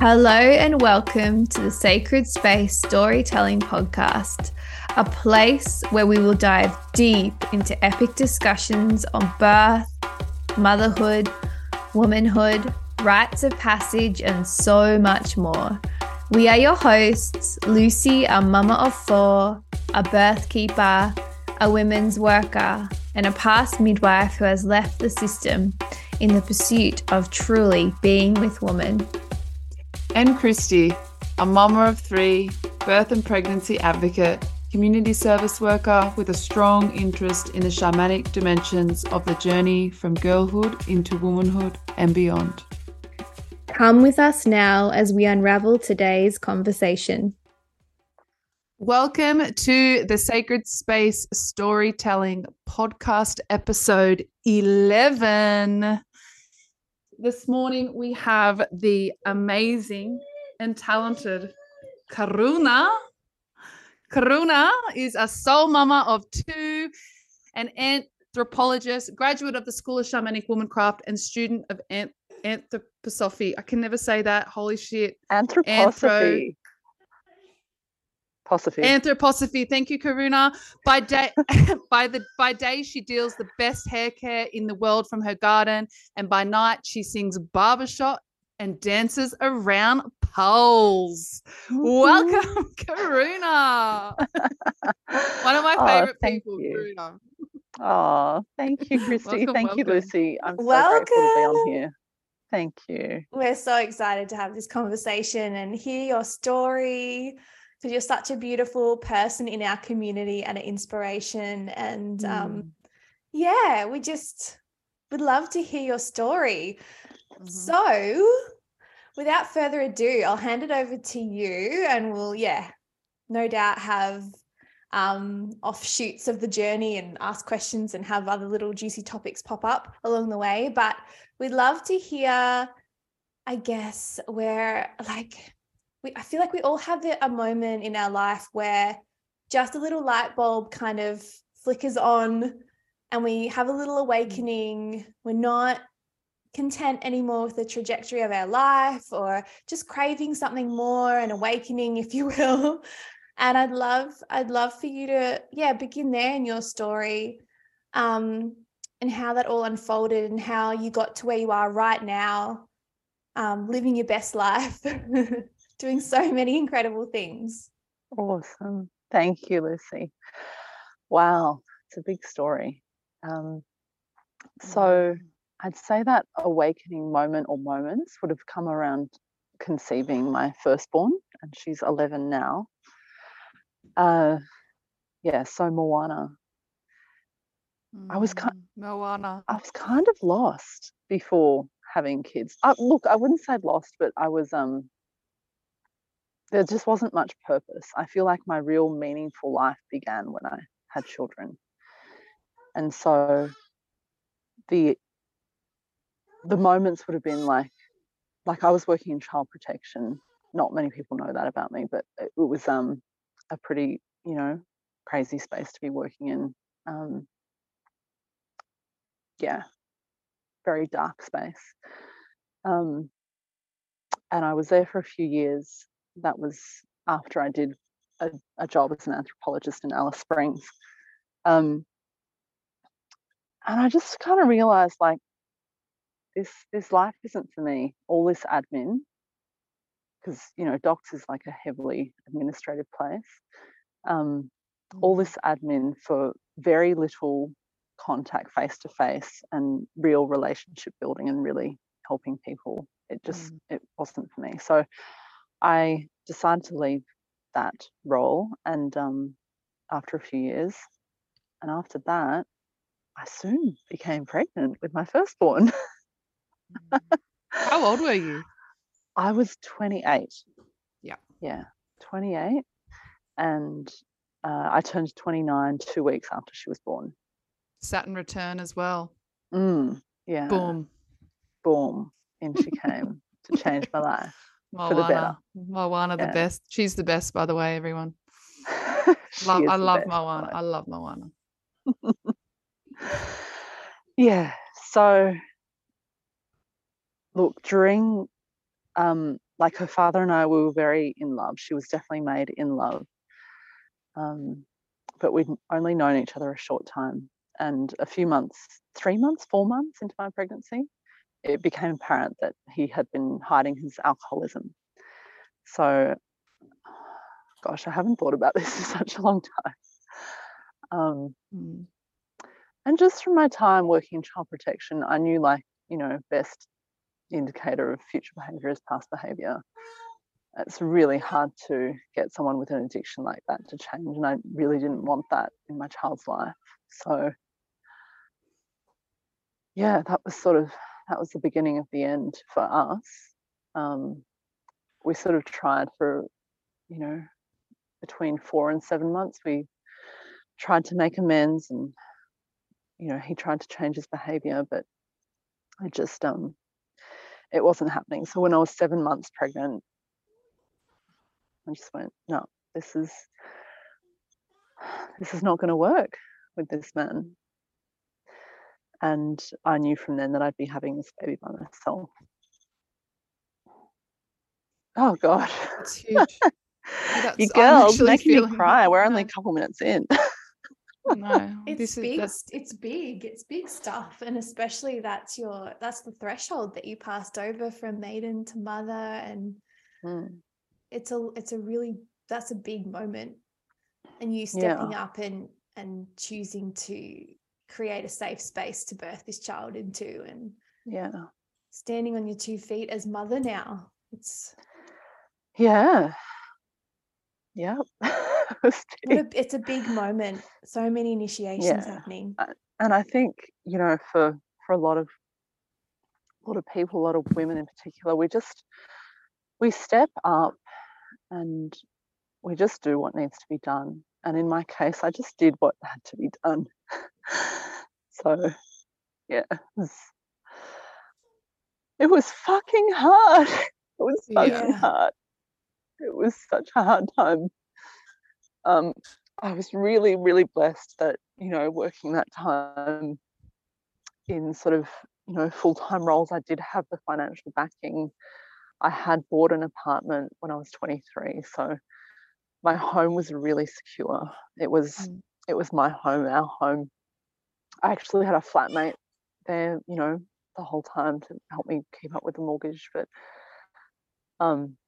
Hello and welcome to the Sacred Space Storytelling Podcast, a place where we will dive deep into epic discussions on birth, motherhood, womanhood, rites of passage, and so much more. We are your hosts Lucy, a mama of four, a birth keeper, a women's worker, and a past midwife who has left the system in the pursuit of truly being with woman. And Christy, a mama of three, birth and pregnancy advocate, community service worker with a strong interest in the shamanic dimensions of the journey from girlhood into womanhood and beyond. Come with us now as we unravel today's conversation. Welcome to the Sacred Space Storytelling Podcast, episode 11. This morning we have the amazing and talented Karuna. Karuna is a soul mama of two, an anthropologist, graduate of the School of Shamanic Womancraft, and student of anthroposophy. I can never say that. Holy shit. Anthroposophy. Anthro- Anthroposophy. Thank you, Karuna. By day, by the by day, she deals the best hair care in the world from her garden, and by night, she sings barbershop and dances around poles. Welcome, Karuna. One of my oh, favorite oh, people, you. Karuna. Oh, thank you, Christy. Welcome, thank you. Lucy. I'm so Welcome. grateful to be on here. Thank you. We're so excited to have this conversation and hear your story because you're such a beautiful person in our community and an inspiration. And um, Mm. yeah, we just would love to hear your story. Mhm. So, without further ado, I'll hand it over to you and we'll, yeah, no doubt have um, offshoots of the journey and ask questions and have other little juicy topics pop up along the way. But we'd love to hear, I guess, where like, we, I feel like we all have a moment in our life where just a little light bulb kind of flickers on and we have a little awakening. We're not content anymore with the trajectory of our life or just craving something more and awakening if you will and i'd love i'd love for you to yeah begin there in your story um and how that all unfolded and how you got to where you are right now um living your best life doing so many incredible things Awesome. Thank you, Lucy. Wow, it's a big story. Um, so I'd say that awakening moment or moments would have come around conceiving my firstborn, and she's 11 now. Uh, yeah, so Moana. I was kind Mm, Moana. I was kind of lost before having kids. Uh, look, I wouldn't say lost, but I was um there just wasn't much purpose. I feel like my real meaningful life began when I had children. And so the the moments would have been like like I was working in child protection. Not many people know that about me, but it, was um a pretty, you know, crazy space to be working in. Um yeah, very dark space. Um, and I was there for a few years. That was after I did a, a job as an anthropologist in Alice Springs. Um, and I just kind of realized like this this life isn't for me. All this admin, because you know, DoCS is like a heavily administrative place. Um, all this admin for very little contact face to face and real relationship building and really helping people it just it wasn't for me so i decided to leave that role and um, after a few years and after that i soon became pregnant with my firstborn How old were you? i was 28 Yeah. yeah 28 and uh, i turned 29 two weeks after she was born Saturn return as well. Mm, yeah. Boom. Boom. In she came to change my life. For the better. Moana. Moana the best. She's the best, by the way, everyone. Love, I love best, Moana. I love Moana. yeah. So look, during um, like her father and I, we were very in love. She was definitely made in love. Um, but we'd only known each other a short time. And a few months, three months, four months into my pregnancy, it became apparent that he had been hiding his alcoholism. So, gosh, I haven't thought about this in such a long time. Um, Mm. and just from my time working in child protection, I knew like, you know, best indicator of future behavior is past behavior. It's really hard to get someone with an addiction like that to change. And I really didn't want that in my child's life. So yeah, that was sort of that was the beginning of the end for us. Um, we sort of tried for, you know, between four and seven months. We tried to make amends and you know he tried to change his behavior but i just um it wasn't happening so when i was seven months pregnant i just went no this is this is not going to work with this man and i knew from then that i'd be having this baby by myself oh god That's huge. That's- you I'm girls actually making me cry we're only a couple minutes in No, It's this is big. that's It's big. It's big stuff, and especially that's your that's the threshold that you passed over from maiden to mother, and Mm. it's a it's a really that's a big moment, and you stepping up and and choosing to create a safe space to birth this child into, and yeah standing on your two feet as mother now. It's Yeah. Yep. It was what big. a, it's a big moment. So many initiations Yeah. happening. and I think, you know, for for a lot of a lot of people, a lot of women in particular, we just we step up and we just do what needs to be done. And in my case, I just did what had to be done. so yeah, it was, it was fucking hard. It was fucking Yeah. hard. It was such a hard time. Um, I was really, really blessed that, you know, working that time in sort of, you know, full time roles, I did have the financial backing. I had bought an apartment when I was 23. So my home was really secure. It was Mm. it was my home, our home. I actually had a flatmate there, you know, the whole time to help me keep up with the mortgage. But um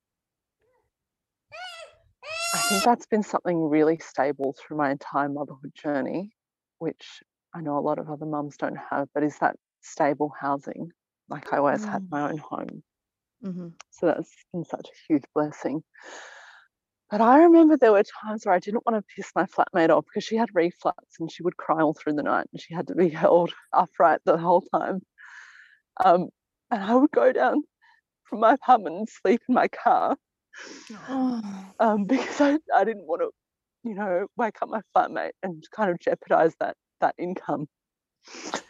I think that's been something really stable through my entire motherhood journey, which I know a lot of other mums don't have, but is that stable housing. Like I always had Mm. my own home. Mhm. So that's been such a huge blessing. But I remember there were times where I didn't want to piss my flatmate off because she had reflux and she would cry all through the night and she had to be held upright the whole time. Um, and I would go down from my apartment and sleep in my car Oh, um, because I, I didn't want to, you know, wake up my flatmate and kind of jeopardize that that income.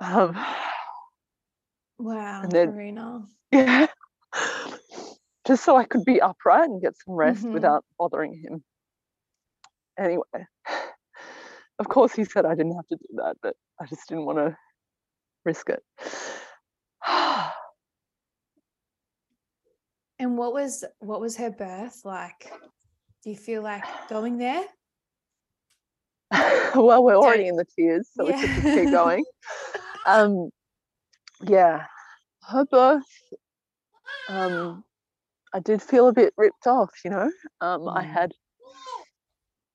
Um, wow, And then- Karuna. yeah, just so I could be upright and get some rest Mhm. without bothering him. Anyway, of course, he said I didn't have to do that, but I just didn't want to risk it. And what was what was her birth like? Do you feel like going there? well, we're already in the tears, so we should just keep going. Um, yeah, her birth. Um, I did feel a bit ripped off, you know. Um, I Mm. had,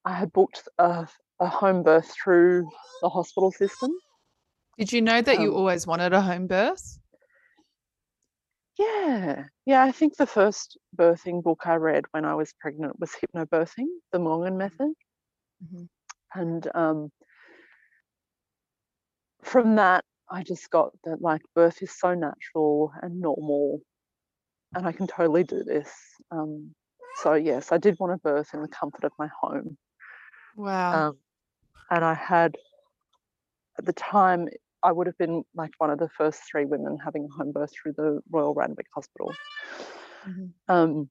I had booked a, a home birth through the hospital system. Did you know that you Um, always wanted a home birth? Yeah, yeah. I think the first birthing book I read when I was pregnant was hypnobirthing, the Mongan method. Mhm. and um, from that i just got that like birth is so natural and normal and i can totally do this um, so yes i did want to birth in the comfort of my home Wow. um, and i had at the time i would have been like one of the first three women having a home birth through the royal randwick hospital Mhm. um,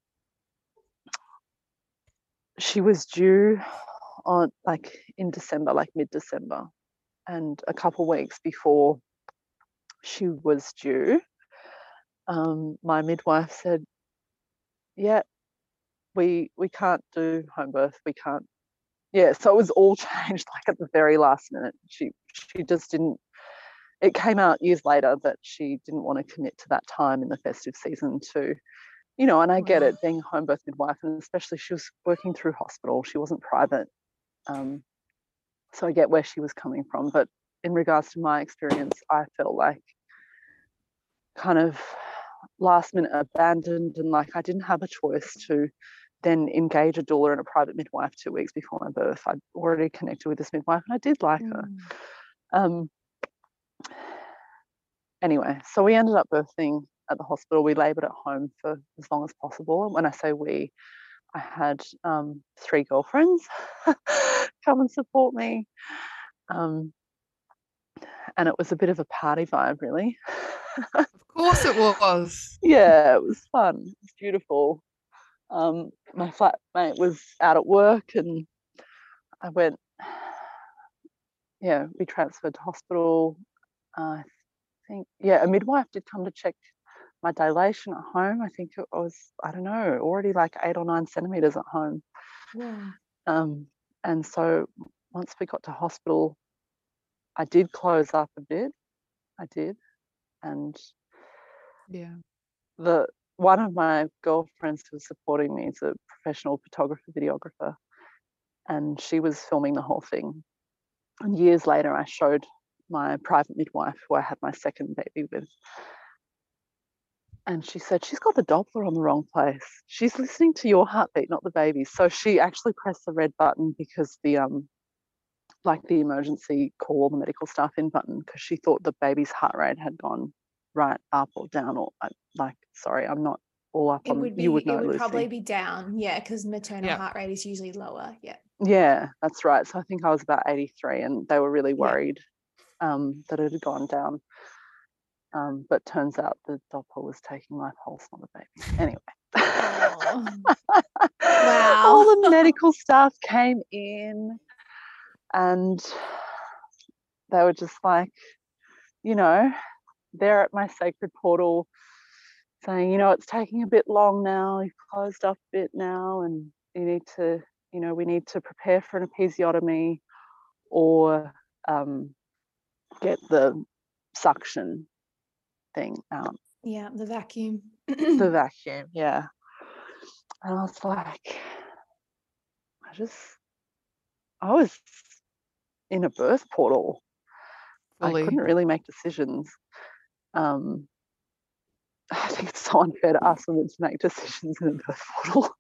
she was due on like in December, like mid December, and a couple weeks before she was due, um, my midwife said, "Yeah, we we can't do home birth. We can't." Yeah, so it was all changed like at the very last minute. She she just didn't. It came out years later that she didn't want to commit to that time in the festive season to, you know. And I get it, being a home birth midwife, and especially she was working through hospital. She wasn't private, um, so I get where she was coming from. But in regards to my experience, I felt like kind of last minute abandoned and like I didn't have a choice to then engage a doula and a private midwife two weeks before my birth. I'd already connected with this midwife and I did like her. Mm. Um, anyway, so we ended up birthing at the hospital. We laboured at home for as long as possible. And when I say we, I had um, three girlfriends come and support me. Um, and it was a bit of a party vibe, really. Of course it was. yeah, it was fun. It was beautiful. Um, my flatmate was out at work and I went, yeah, we transferred to hospital. I think, yeah, a midwife did come to check my dilation at home. I think it was, I don't know, already like eight or nine centimeters at home. Wow. Um, and so once we got to hospital, I did close up a bit. I did. And Yeah. the one of my girlfriends who was supporting me is a professional photographer, videographer, and she was filming the whole thing. And years later, I showed my private midwife who I had my second baby with. And she said, She's got the Doppler on the wrong place. She's listening to your heartbeat, not the baby's. So she actually pressed the red button because the um like the emergency call the medical staff in button because she thought the baby's heart rate had gone right up or down or like sorry i'm not all up It on would be you would know it would Lucy. probably be down. Yeah, because maternal Yeah. heart rate is usually lower. Yeah. yeah that's right so i think i was about 83 and they were really Yeah. worried um that it had gone down um but turns out the doppler was taking my pulse not the baby anyway Oh. all the medical staff came in and they were just like you know they're at my sacred portal saying you know it's taking a bit long now. You've closed up a bit now and you need to you know we need to prepare for an episiotomy or um, get the suction thing out. Yeah, the vacuum. the vacuum yeah. And i was like i just i was in a birth portal. Fully. i couldn't really make decisions um i think it's so unfair to ask women to make decisions in a birth portal.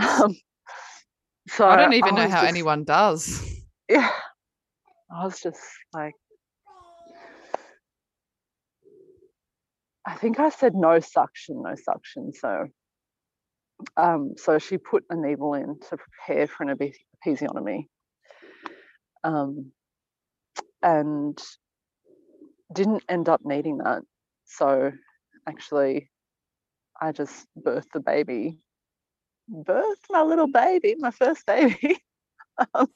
Um, so I don't even know how just- anyone does. yeah. I was just like i think i said no suction no suction so um so she put a needle in to prepare for an epi- episiotomy um and didn't end up needing that so actually i just birthed the baby birthed my little baby my first baby um,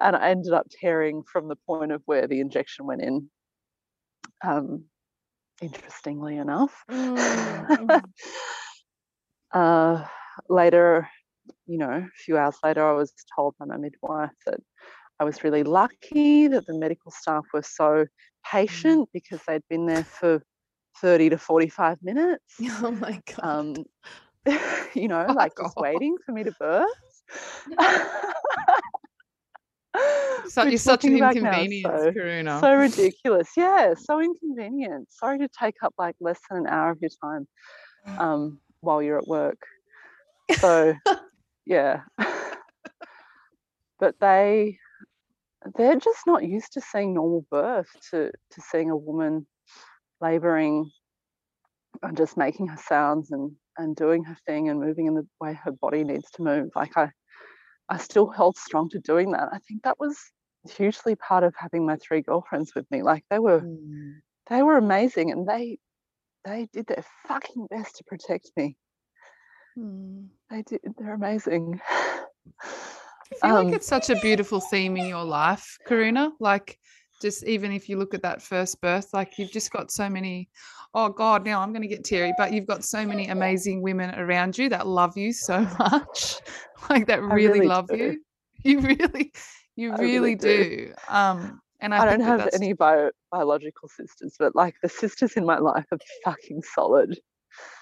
and I ended up tearing from the point of where the injection went in. Um, interestingly enough, Mm. uh, later, you know, a few hours later, I was told by my midwife that I was really lucky that the medical staff were so patient because they'd been there for 30 to 45 minutes. oh my god. Um, you know, Oh, like just waiting for me to birth. So, We're you're such an back now, inconvenience, so- Karuna. so ridiculous yeah so inconvenient sorry to take up like less than an hour of your time um while you're at work so yeah but they they're just not used to seeing normal birth to to seeing a woman laboring and just making her sounds and and doing her thing and moving in the way her body needs to move. Like i i still held strong to doing that. I think that was hugely part of having my three girlfriends with me. Like they were Mm. they were amazing and they they did their fucking best to protect me. Mm. they did they're amazing I feel Um, like it's such a beautiful theme in your life, Karuna. Like, just even if you look at that first birth, like you've just got so many oh God, now I'm going to get teary. But you've got so many amazing women around you that love you so much, like that really, really love do. you. You really, you really, really do. do. Um, and I, I, don't have any bio- biological sisters, but like the sisters in my life are fucking solid,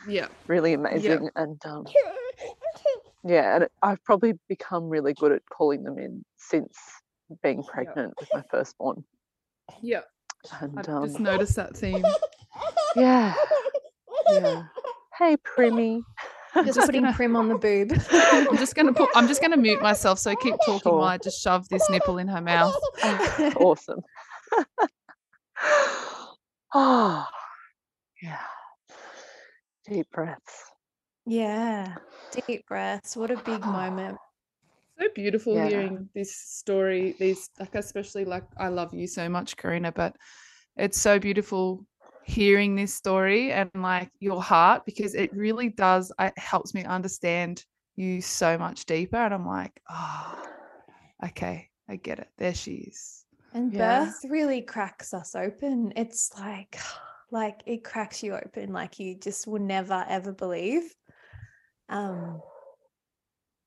Yeah, really amazing, and um, yeah, and I've probably become really good at calling them in since being pregnant with my firstborn. yeah. And I've um, just noticed that theme. yeah, yeah. Hey, Primmy. Just, just putting gonna- prim on the boob. I'm just gonna put. I'm just gonna mute myself. So keep talking Sure. while I just shove this nipple in her mouth. awesome. oh, yeah. Deep breaths. Yeah. Deep breaths. What a big moment. so beautiful Yeah. hearing this story these like especially like i love you so much karuna but it's so beautiful hearing this story and like your heart because it really does it helps me understand you so much deeper and i'm like oh okay i get it there she is And Yeah. birth really cracks us open. It's like, like it cracks you open, like you just will never ever believe. Um,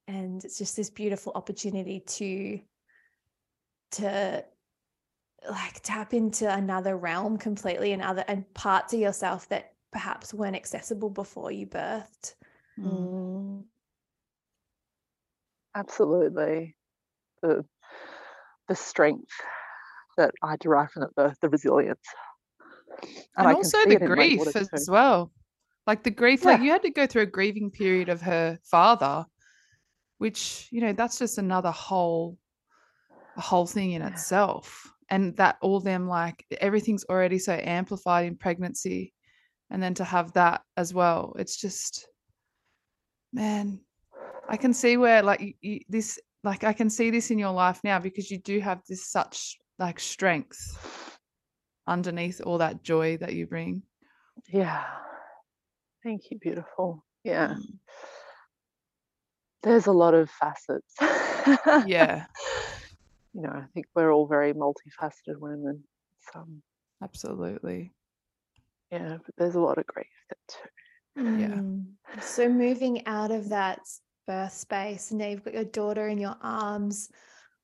and it's just this beautiful opportunity to, to, like tap into another realm completely, and other and parts of yourself that perhaps weren't accessible before you birthed. Mm. Absolutely. The the strength that I derive from that birth, the resilience. and, I can also the it in my grief as well like the grief like you had to go through a grieving period of her father which you know that's just another whole a whole thing in Yeah. itself and that all them like everything's already so amplified in pregnancy and then to have that as well it's just man i can see where like you, you, this like i can see this in your life now because you do have this such like strength underneath all that joy that you bring Yeah. Thank you, beautiful. Yeah. Mm. There's a lot of facets. yeah You know, I think we're all very multifaceted women. So absolutely yeah, but there's a lot of grief there too. Yeah. Mm. So moving out of that birth space, and now you've got your daughter in your arms.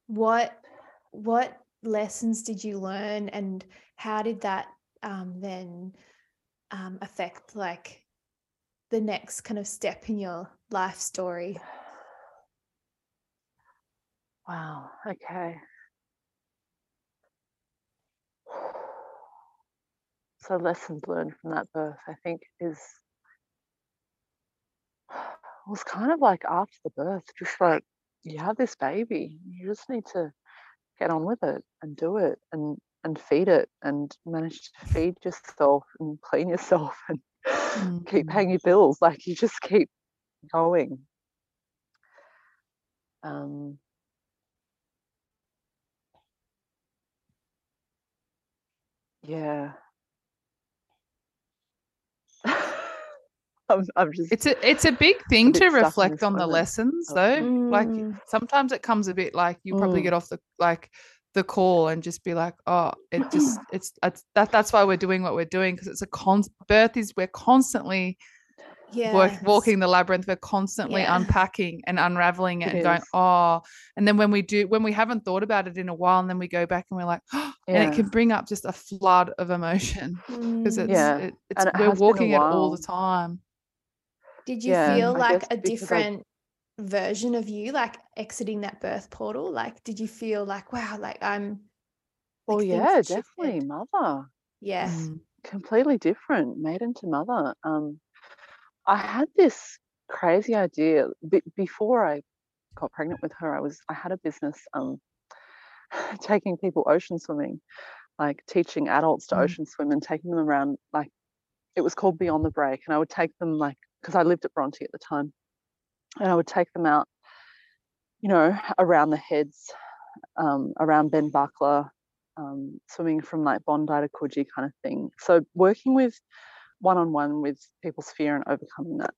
What what lessons did you learn, and how did that um, then um, affect like the next kind of step in your life story? Wow. Okay. So lessons learned from that birth, I think, is was kind of like after the birth, just like you have this baby, you just need to get on with it and do it and and feed it and manage to feed yourself and clean yourself and keep Mhm. paying your bills. Like you just keep going. Um, yeah. I'm, I'm just It's a it's a big thing bit to reflect this on the lessons Oh. though. Like Mm. sometimes it comes a bit like you probably Mm. get off the like the call and just be like, oh, it just it's, it's that that's why we're doing what we're doing because it's a con birth is we're constantly Yeah, work, walking the labyrinth. We're constantly Yeah. unpacking and unraveling it, It and going, oh. And then when we do, when we haven't thought about it in a while, and then we go back and we're like, and Yeah. it can bring up just a flood of emotion because Mm. it's Yeah, it, it's and it we're has been a walking it all the time. Did you Yeah, feel like a because I- different version of you, like exiting that birth portal? Like, did you feel like, wow, like I'm. well, like, things yeah, definitely shifted? mother. Yeah. Mm. completely different, maiden to mother. Um, I had this crazy idea be- before I got pregnant with her. I was I had a business um, taking people ocean swimming, like teaching adults to Mm. ocean swim and taking them around. Like it was called Beyond the Break, and I would take them like because I lived at Bronte at the time, and I would take them out, you know, around the heads, um, around Ben Buckler, um, swimming from like Bondi to Coogee kind of thing. So working with one on one with people's fear and overcoming that.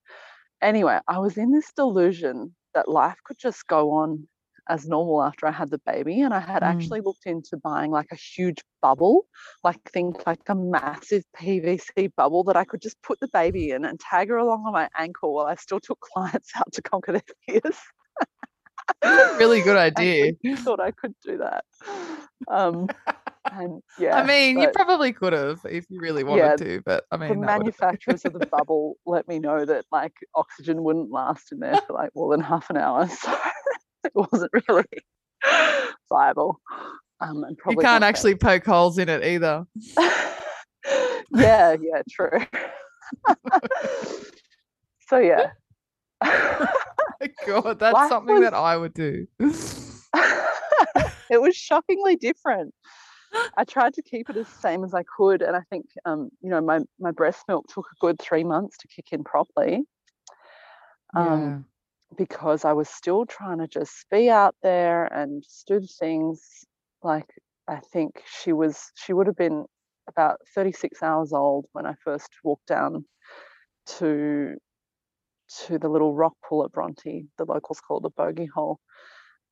Anyway, I was in this delusion that life could just go on as normal after I had the baby. And I had Mm. actually looked into buying like a huge bubble, like think like a massive PVC bubble that I could just put the baby in and tag her along on my ankle while I still took clients out to conquer their fears. really good idea. actually thought I could do that. Um, and yeah, I mean, you probably could have if you really wanted Yeah, to, but I mean, the manufacturers of the bubble let me know that like oxygen wouldn't last in there for like more than half an hour, so it wasn't really viable. Um, and you probably can't not actually poke holes in it either. yeah, yeah, true. so yeah. God, that's Life something that I would do. it was shockingly different. I tried to keep it as same as I could, and I think um, you know my my breast milk took a good three months to kick in properly. Um, because I was still trying to just be out there and just do the things. Like I think she was, she would have been about 36 hours old when I first walked down to to the little rock pool at Bronte. The locals call it the bogey hole.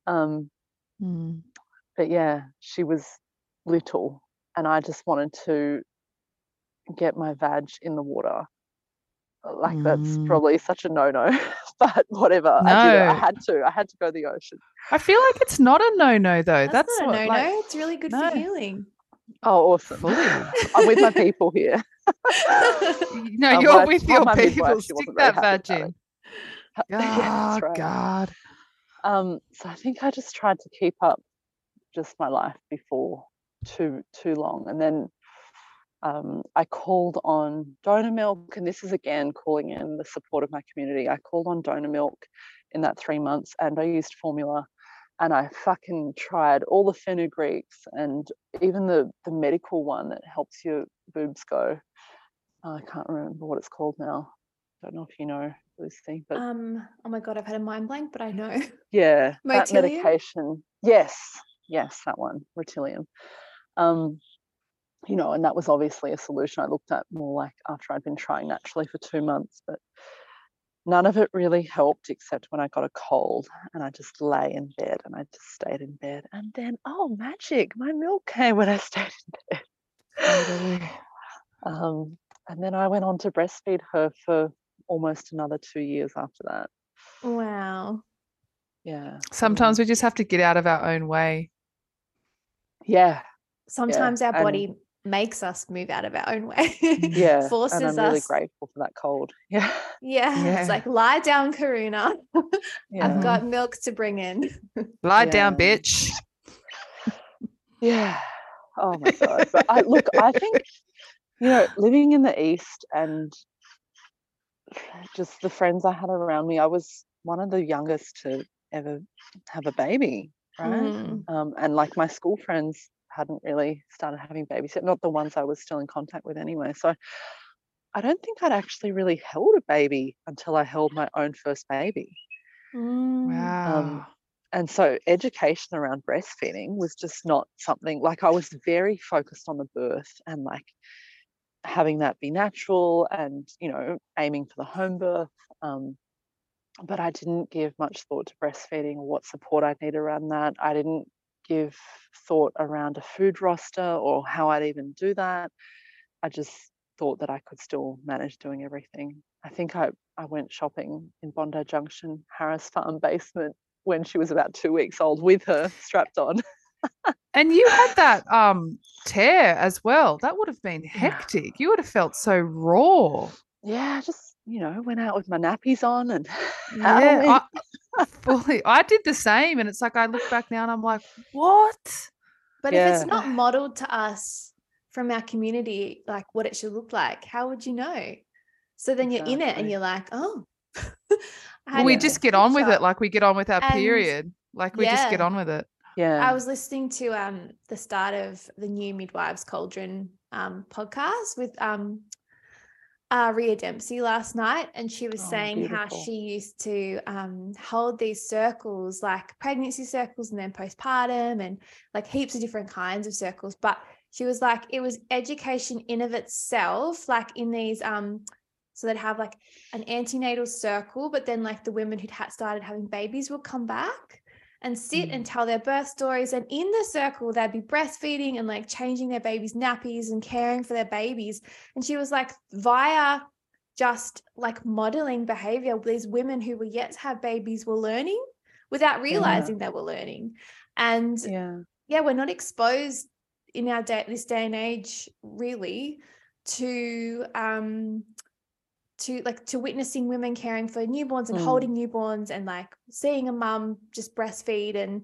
Um, Mm. but yeah, she was little, and I just wanted to get my vag in the water. Like that's Mm. probably such a no-no, but whatever. I did it. I had to. I had to go to the ocean. I feel like it's not a no-no though. That's, That's, not what, a no like, no. it's really good no. for healing. Oh, awesome! I'm with my people here. No, Um, you're but with told your my midwife people. she Stick that happy vag about in. Yeah, that's Oh right. God. Um, so I think I just tried to keep up just my life before too too long, and then um, I called on donor milk, and this is again calling in the support of my community. I called on donor milk in that three months, and I used formula, and I fucking tried all the fenugreeks and even the the medical one that helps your boobs go. I can't remember what it's called now. I Don't know if you know Lucy, but um. Oh my god, I've had a mind blank, but I know. yeah, that medication. Yes, yes, that one, Motilium. Um, you know, and that was obviously a solution I looked at more like after I'd been trying naturally for two months, but none of it really helped except when I got a cold and I just lay in bed and I just stayed in bed. And then, oh, magic, my milk came when I stayed in bed. Um, and then I went on to breastfeed her for almost another two years after that. Wow. Yeah. Sometimes we just have to get out of our own way. Yeah. Sometimes our and- body makes us move out of our own way. Yeah. Forces and I'm really us. grateful for that cold. Yeah. Yeah. Yeah. It's like lie down, Karuna. Yeah. I've got milk to bring in. Lie down, bitch. Yeah. Oh my god. But I look, I think, you know, living in the East and just the friends I had around me, I was one of the youngest to ever have a baby. Right. Mm. Um, and like my school friends hadn't really started having babies yet, not the ones I was still in contact with anyway. So I don't think I'd actually really held a baby until I held my own first baby. Mm. Wow. and so education around breastfeeding was just not something like I was very focused on the birth and like having that be natural and you know aiming for the home birth um, but I didn't give much thought to breastfeeding or what support I'd need around that I didn't give thought around a food roster or how I'd even do that I just thought that I could still manage doing everything I think I, I went shopping in Bondi Junction Harris Farm basement when she was about two weeks old with her strapped on. And you had that um tear as well. That would have been Yeah. hectic. You would have felt so raw. Yeah, just you know, went out with my nappies on and Yeah, I, fully. I did the same, and it's like I look back now and I'm like, what? But if it's not modeled to us from our community, like what it should look like, how would you know? So then you're in it and you're like, oh. Well, we just get on with it like we get on with our And- period. Like we just get on with it. yeah. I was listening to um the start of the new Midwives Cauldron um podcast with um uh, Rhea Dempsey last night, and she was Oh, saying how she used to um, hold these circles, like pregnancy circles, and then postpartum, and like heaps of different kinds of circles. But she was like, it was education in of itself, like in these um, so they'd have like an antenatal circle, but then like the women who'd had started having babies would come back. And sit Mm. and tell their birth stories. And in the circle, they'd be breastfeeding and like changing their babies' nappies and caring for their babies. And she was like, via just like modeling behavior, these women who were yet to have babies were learning without realizing they were learning. And Yeah. yeah, we're not exposed in our day this day and age really to um to like to witnessing women caring for newborns and Mm. holding newborns and like seeing a mum just breastfeed and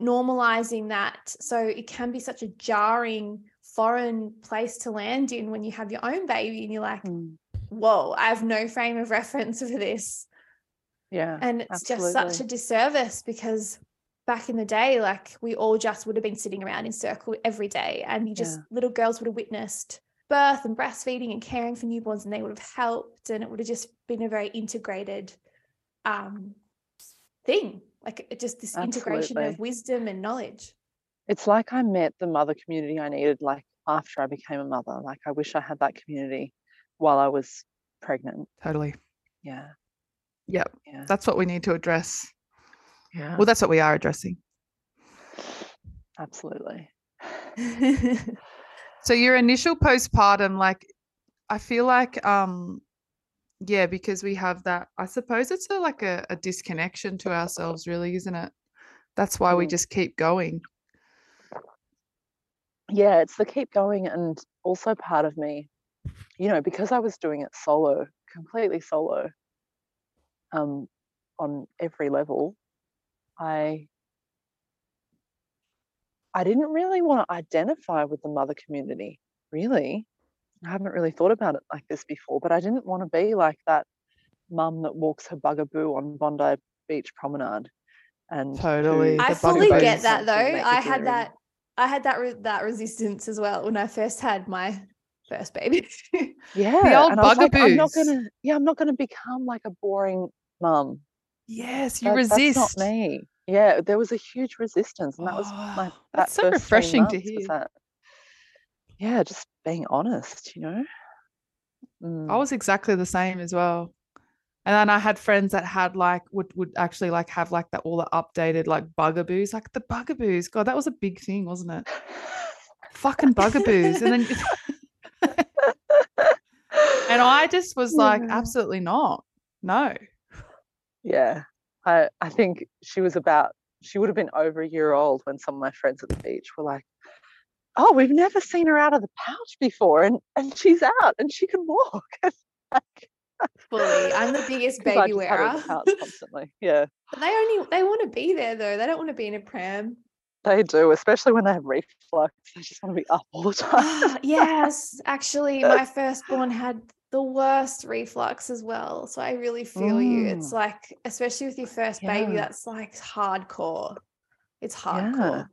normalizing that so it can be such a jarring foreign place to land in when you have your own baby and you're like Mm. whoa i have no frame of reference for this Yeah. and it's just such a disservice because back in the day like we all just would have been sitting around in circle every day and you just Yeah. little girls would have witnessed birth and breastfeeding and caring for newborns and they would have helped and it would have just been a very integrated um thing like just this integration of wisdom and knowledge It's like I met the mother community I needed like after I became a mother. Like I wish I had that community while I was pregnant. Totally. Yeah. Yep. Yeah. That's what we need to address. Yeah. Well, that's what we are addressing. Absolutely. So your initial postpartum, like, I feel like, um, yeah, because we have that. I suppose it's a, like a, a disconnection to ourselves, really, isn't it? That's why we Mm. just keep going. Yeah, it's the keep going and also part of me, you know, because I was doing it solo, completely solo, um, on every level, I I didn't really want to identify with the mother community, really. I haven't really thought about it like this before, but I didn't want to be like that mum that walks her bugaboo on Bondi Beach Promenade. And Totally. i The fully get that though i had do that i had that re- that resistance as well when i first had my first baby Yeah, the old and I was like, I'm not gonna, yeah, I'm not gonna become like a boring mum. Yes, you That- resist. That's not me. Yeah, there was a huge resistance, and that was my Oh, that that's so refreshing to hear. that. Yeah, just being honest, you know. I Mm, was exactly the same as well. And then I had friends that had like would would actually like have like the all the updated like bugaboos, like the bugaboos. God, that was a big thing, wasn't it? Fucking bugaboos. And then and I just was like, Yeah. absolutely not. No. yeah, I I think she was about she would have been over a year old when some of my friends at the beach were like, "Oh, we've never seen her out of the pouch before, and and she's out and she can walk." Like, fully i'm the biggest baby just had her in wearer constantly. Yeah. but they only they want to be there though they don't want to be in a pram They do, especially when they have reflux. They just want to be up all the time. Ah, yes, actually, my firstborn had the worst reflux as well. So I really feel you. It's Mm. like, especially with your first baby, that's like hardcore. It's hardcore.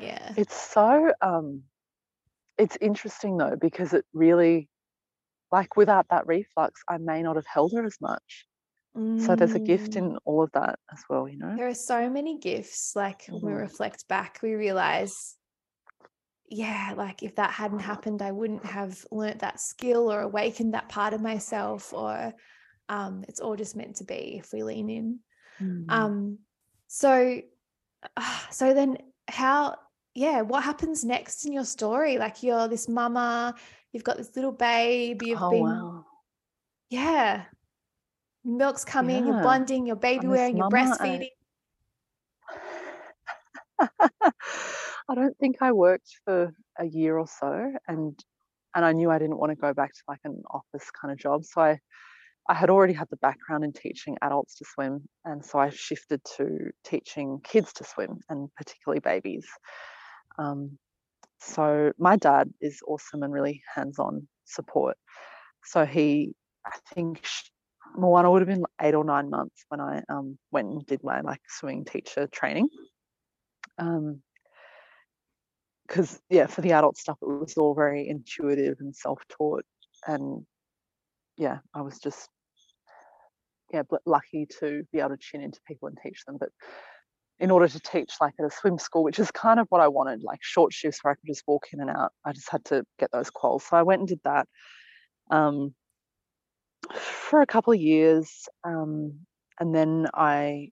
Yeah. It's so um it's interesting though, because it really like without that reflux, I may not have held her as much. So there's a gift Mm. in all of that as well, you know? There are so many gifts. Like when we Mhm. reflect back, we realize, yeah, like if that hadn't happened, I wouldn't have learnt that skill or awakened that part of myself. Or um, it's all just meant to be if we lean in. Mm. Um, so, ah, so then how? Yeah, what happens next in your story? Like you're this mama, you've got this little babe, you've oh been, wow. yeah, milk's coming, you're bonding, you're baby I'm wearing, you're mama, I- breastfeeding. I don't think I worked for a year or so and and I knew I didn't want to go back to like an office kind of job. So I I had already had the background in teaching adults to swim and so I shifted to teaching kids to swim and particularly babies. Um, so my dad is awesome and really hands-on support. So he I think Moana would have been eight or nine months when I um, went and did my like swimming teacher training. Um, because yeah, for the adult stuff, it was all very intuitive and self-taught, and yeah, I was just yeah lucky to be able to tune into people and teach them. But in order to teach like at a swim school, which is kind of what I wanted, like short shifts where I could just walk in and out, I just had to get those quals. So I went and did that. Um, for a couple of years um, and then I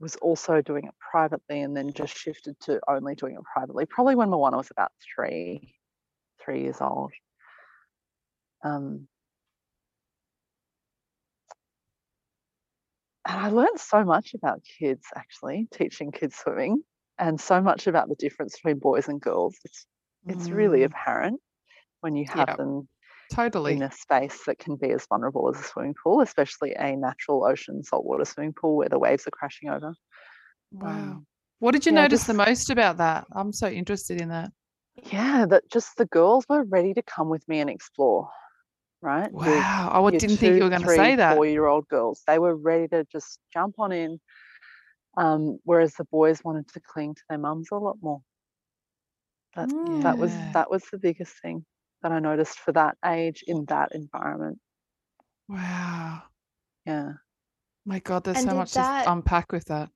was also doing it privately and then just shifted to only doing it privately, probably when Moana was about three, three years old. Um, and I learned so much about kids actually, teaching kids swimming, and so much about the difference between boys and girls. It's it's really Mm, apparent when you have yeah, them totally. in a space that can be as vulnerable as a swimming pool, especially a natural ocean saltwater swimming pool where the waves are crashing over. Wow. Um, What did you yeah, notice the most about that? I'm so interested in that. yeah, that just the girls were ready to come with me and explore, right? Your Wow. I didn't think you were going to say that. four year old girls. They were ready to just jump on in. Um, whereas the boys wanted to cling to their mums a lot more. That that was that was the biggest thing that I noticed for that age in that environment. Wow. Yeah. My God, there's And so much that to unpack with that.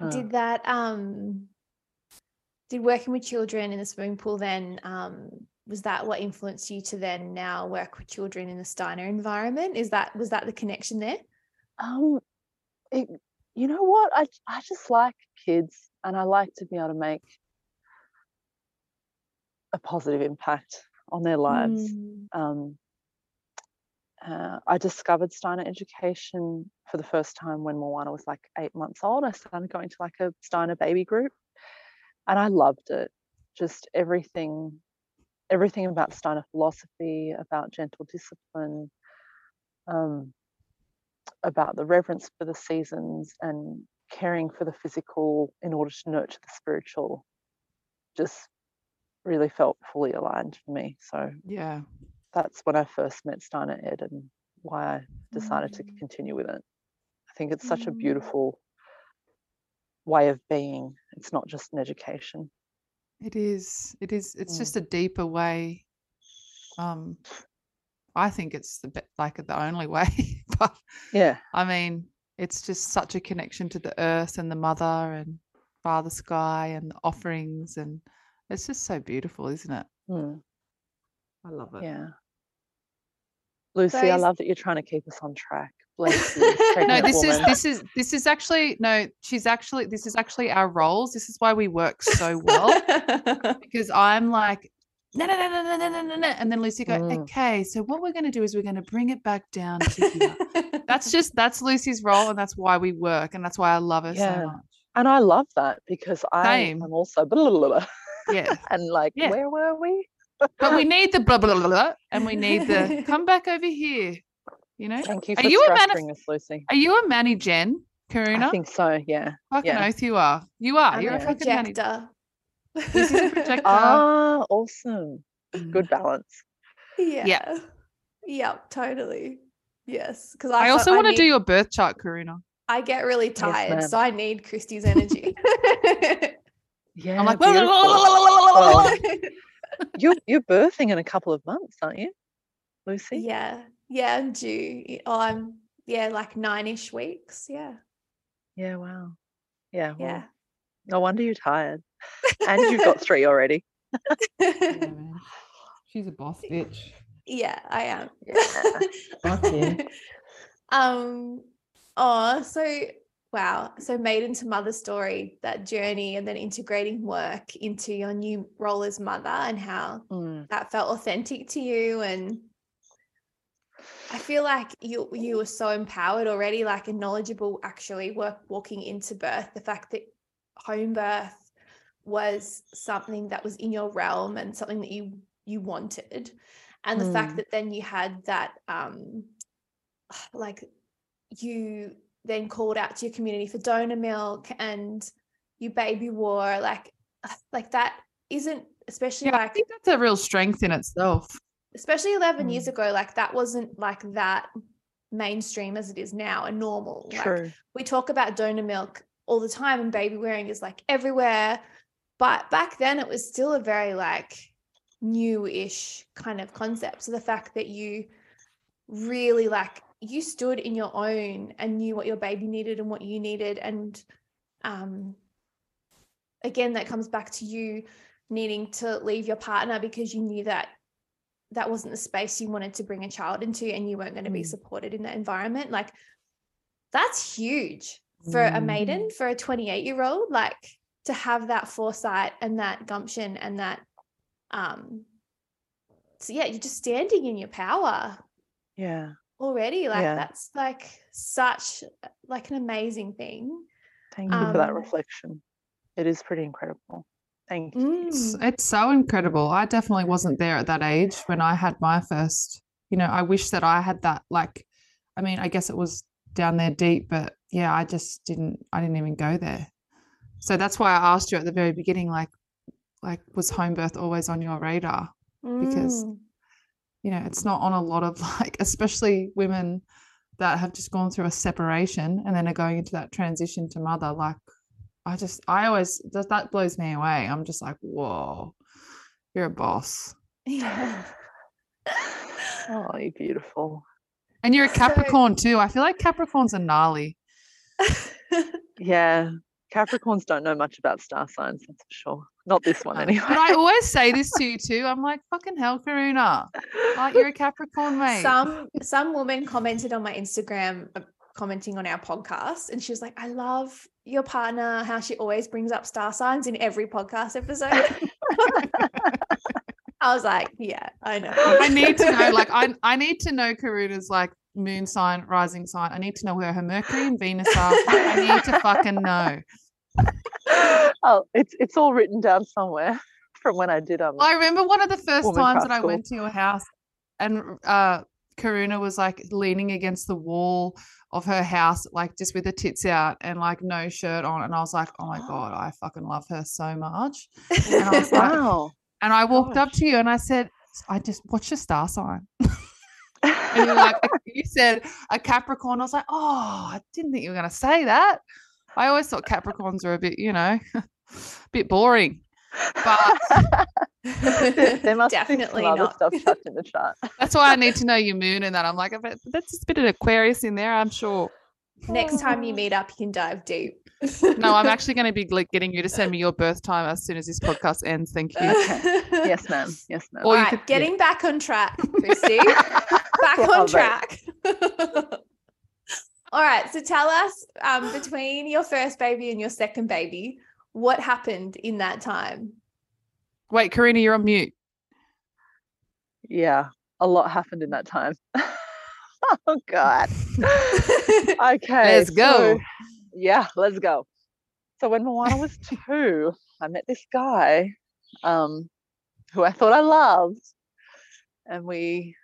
uh, did that um did working with children in the swimming pool then um was that what influenced you to then now work with children in the Steiner environment? Is that was that the connection there? Um, it, you know what? I I just like kids, and I like to be able to make a positive impact on their lives. Mm. Um, uh, I discovered Steiner education for the first time when Moana was like eight months old. I started going to like a Steiner baby group, and I loved it. Just everything, everything about Steiner philosophy, about gentle discipline, um, about the reverence for the seasons, and caring for the physical in order to nurture the spiritual. Just really felt fully aligned for me. So Yeah. that's when I first met Steiner Ed and why I decided to Mm. continue with it. I think it's such a Mm. beautiful way of being. It's not just an education. It is. It is. It's Mm. just a deeper way. Um, I think it's the like the only way. but Yeah. I mean, it's just such a connection to the earth and the mother and Father Sky and the offerings, and it's just so beautiful, isn't it? Mm, I love it. yeah. Lucy, I love that you're trying to keep us on track. Bless you, No, pregnant this is this is this is actually no. She's actually this is actually our roles. This is why we work so well because I'm like no no no no no no no no no, and then Lucy go Mm. okay. So what we're going to do is we're going to bring it back down to here. that's just that's Lucy's role, and that's why we work, and that's why I love her Yeah. so much. And I love that because I Same. am also blah, blah, blah, blah. Yeah, and like, Yeah. where were we? but we need the blah blah blah, blah and we need the come back over here. You know, Thank you Are for you a manif- us, Lucy. are you a Manny Jen, Karuna? I think so, yeah. Fucking yeah. oath you are. You are. I'm You're a a fucking Manny. projector. This is a projector. Ah, awesome. Mm. Good balance. yeah. yeah Yep, totally. Yes. Because I, I also want to need- do your birth chart, Karuna. I get really tired, ma'am. so I need Christy's energy. Yeah. I'm like, you're you're birthing in a couple of months, aren't you, Lucy? yeah. Yeah, I'm due. Oh, I'm yeah, like nine-ish weeks. Yeah. Yeah, wow. Yeah, well, Yeah. no wonder you're tired. And you've got three already. She's a boss bitch. yeah, I am. Yeah. Okay. um oh so wow. So maiden to mother story that journey and then integrating work into your new role as mother and how Mm, that felt authentic to you. And I feel like you you were so empowered already like and knowledgeable actually work walking into birth. The fact that home birth was something that was in your realm and something that you you wanted. And the fact Mm. that then you had that um like you then called out to your community for donor milk and you baby wore like like that isn't especially Yeah, I think that's a real strength in itself. especially 11 years Mm. ago like that wasn't like that mainstream as it is now and normal like true. we talk about donor milk all the time and baby wearing is like everywhere but back then it was still a very like new-ish kind of concept so the fact that you really like you stood in your own and knew what your baby needed and what you needed and um again that comes back to you needing to leave your partner because you knew that that wasn't the space you wanted to bring a child into and you weren't going to be Mm. supported in that environment like that's huge for a Mm. maiden, for a 28 year old, like to have that foresight and that gumption and that, um, so yeah, you're just standing in your power Yeah. Already. Like Yeah. that's like such like an amazing thing. Thank you for that Um, reflection. It is pretty incredible. Thank you. It's, Mm. it's so incredible. I definitely wasn't there at that age when I had my first. You know, I wish that I had that. Like, I mean, I guess it was down there deep, but yeah, I just didn't. I didn't even go there. So that's why I asked you at the very beginning, like, like was home birth always on your radar? because Mm. You know, it's not on a lot of like, especially women that have just gone through a separation and then are going into that transition to mother. Like, I just, I always that that blows me away. I'm just like, whoa, you're a boss. Yeah. Oh, you're beautiful. And you're a So- Capricorn too. I feel like Capricorns are gnarly. Yeah. Capricorns don't know much about star signs, that's for sure. Not this one Uh, anyway. But I always say this to you too. I'm like, fucking hell, Karuna. Like you're a Capricorn, mate. some some woman commented on my Instagram uh, commenting on our podcast and she was like I love your partner how she always brings up star signs in every podcast episode I was like yeah I know I need to know, like, I I need to know Karuna's like moon sign, rising sign. I need to know where her Mercury and Venus are. I need to fucking know. oh, it's it's all written down somewhere from when I did um I remember one of the first times that I school. went to your house and uh Karuna was like leaning against the wall of her house, like just with her tits out and like no shirt on. And I was like, oh my God, I fucking love her so much. And I was like, Wow. and I walked up to you and I said, I just what's your star sign? And you're like, you said a Capricorn. I was like, oh, I didn't think you were gonna say that. I always thought Capricorns are a bit, you know, a bit boring. But there, there must Definitely be some other not. stuff chucked in the chart. That's why I need to know your moon and that. I'm like, I that's just a bit of Aquarius in there, I'm sure. next time you oh. meet up you can dive deep No, I'm actually going to be like getting you to send me your birth time as soon as this podcast ends. Thank you. Okay. Yes, ma'am. Yes, ma'am. Or All you right, could- getting back on track Christy back on track all right so tell us um, between your first baby and your second baby what happened in that time Wait, Karuna, you're on mute. Yeah, a lot happened in that time. oh God. Okay. Let's go. so- yeah, let's go. So when Moana was two, I met this guy um, who I thought I loved, and we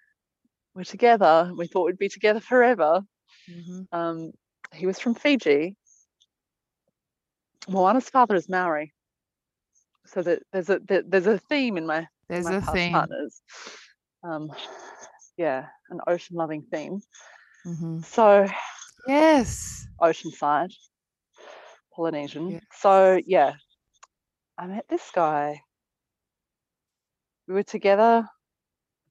were together. We thought we'd be together forever. Um, he was from Fiji. Moana's father is Maori. So that there's a there- there's a theme in my There's my a past theme. partners. Um, yeah, an ocean loving theme. Mhm. So Yes. oceanside, Polynesian. Yeah. So yeah, I met this guy. We were together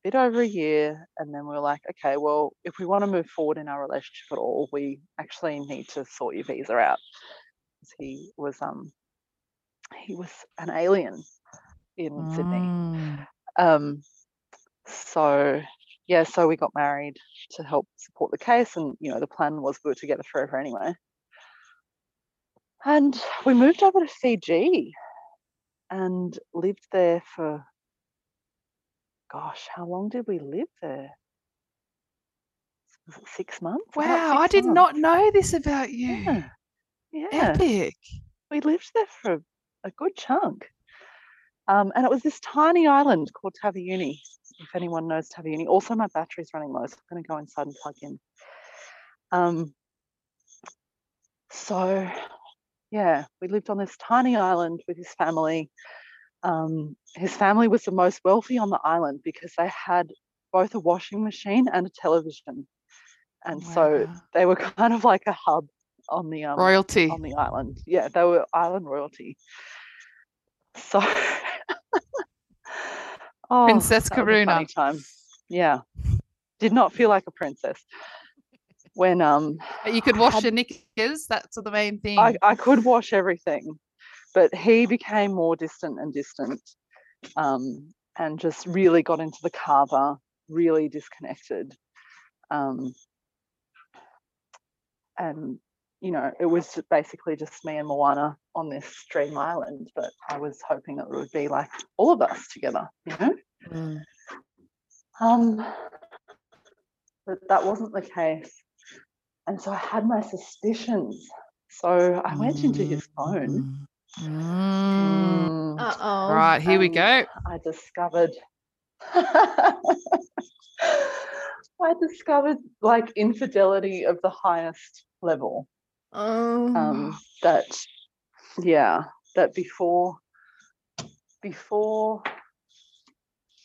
bit over a year, and then we were like, okay, well, if we want to move forward in our relationship at all, we actually need to sort your visa out. He was um he was an alien in Sydney. Mm. Um, so yeah, so we got married to help support the case, and you know the plan was we were together forever anyway. And we moved over to Fiji and lived there for, gosh, how long did we live there? Was it six months? Wow, I six did not know this about you. Yeah, yeah Epic. we lived there for a good chunk. Um, and it was this tiny island called Taveuni, if anyone knows Taveuni. Also, my battery's running low, so I'm going to go inside and plug in. Um, so, yeah, we lived on this tiny island with his family. Um, his family was the most wealthy on the island because they had both a washing machine and a television. And so they were kind of like a hub on the um, Royalty. on the island. Yeah, they were island royalty. So, oh, Princess that was a funny Karuna. time. Yeah, did not feel like a princess when um But you could wash had- your knickers. That's the main thing. I, I could wash everything, but he became more distant and distant, um, and just really got into the kava, really disconnected, um, and you know, it was basically just me and Moana on this dream island, but I was hoping it would be like all of us together, you know? Mm. Um, but that wasn't the case. And so I had my suspicions. So I went into his phone. Mm. Uh oh. Right, here we go. I discovered I discovered like infidelity of the highest level. Um, Um that yeah, that before before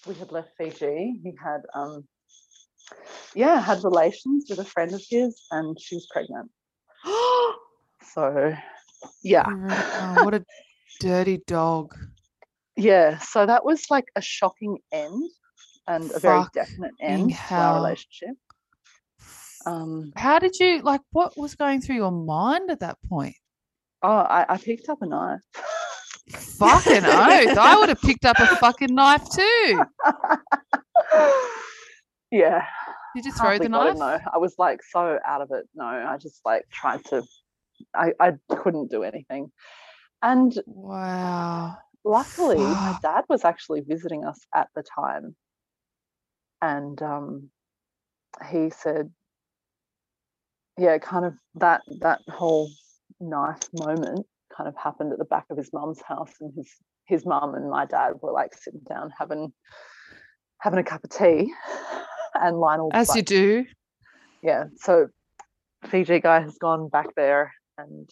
we had left Fiji, he had um yeah, had relations with a friend of his and she was pregnant. So yeah. Oh, what a dirty dog. Yeah, so that was like a shocking end and a very definite end to our relationship. Um, How did you like? What was going through your mind at that point? oh, I, I picked up a knife. Fucking oath! I would have picked up a fucking knife too. yeah, Did you throw hardly the knife? no, I was like so out of it. No, I just like tried to. I I couldn't do anything, and Wow. luckily my dad was actually visiting us at the time, and um, he said, yeah, kind of that that whole knife moment kind of happened at the back of his mum's house, and his his mum and my dad were like sitting down having having a cup of tea, and Lionel As you do. yeah. So Fiji guy has gone back there, and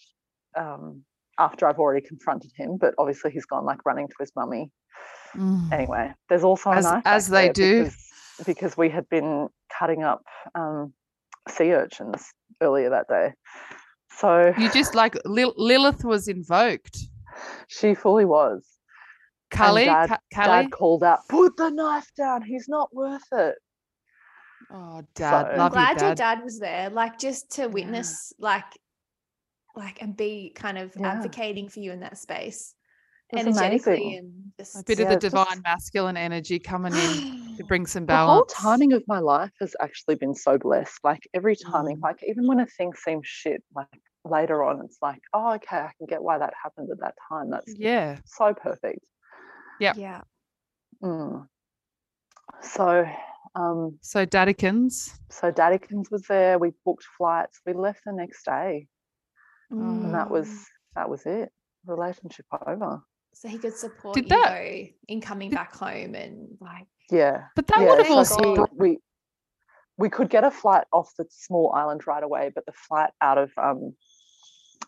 um, after I've already confronted him, but obviously he's gone like running to his mummy. Mm. Anyway, there's also a As- knife as they do. because, because we had been cutting up um, sea urchins earlier that day. So You just like Lil- Lilith was invoked. she fully was. Kali, Dad- Ka- Kali. Dad called out, "Put the knife down. He's not worth it." Oh, Dad, So- I'm glad you, your Dad. dad was there, like just to witness, like, like and be kind of Yeah. advocating for you in that space, It energetically amazing. and just A bit Yeah, of the just- divine masculine energy coming in to bring some balance. The whole timing of my life has actually been so blessed. Like every timing, Mm. like even when a thing seems shit, like later on, it's like, oh, okay, I can get why that happened at that time. That's Yeah. so perfect. Yep. yeah. Mm. So, um, So Daddykins. so Daddykins was there. We booked flights. We left the next day, and that was Mm. that was it. Relationship over. so he could support Did you that- though in coming did- back home and like Yeah. But that yeah, would have so also we, we we could get a flight off the small island right away, but the flight out of um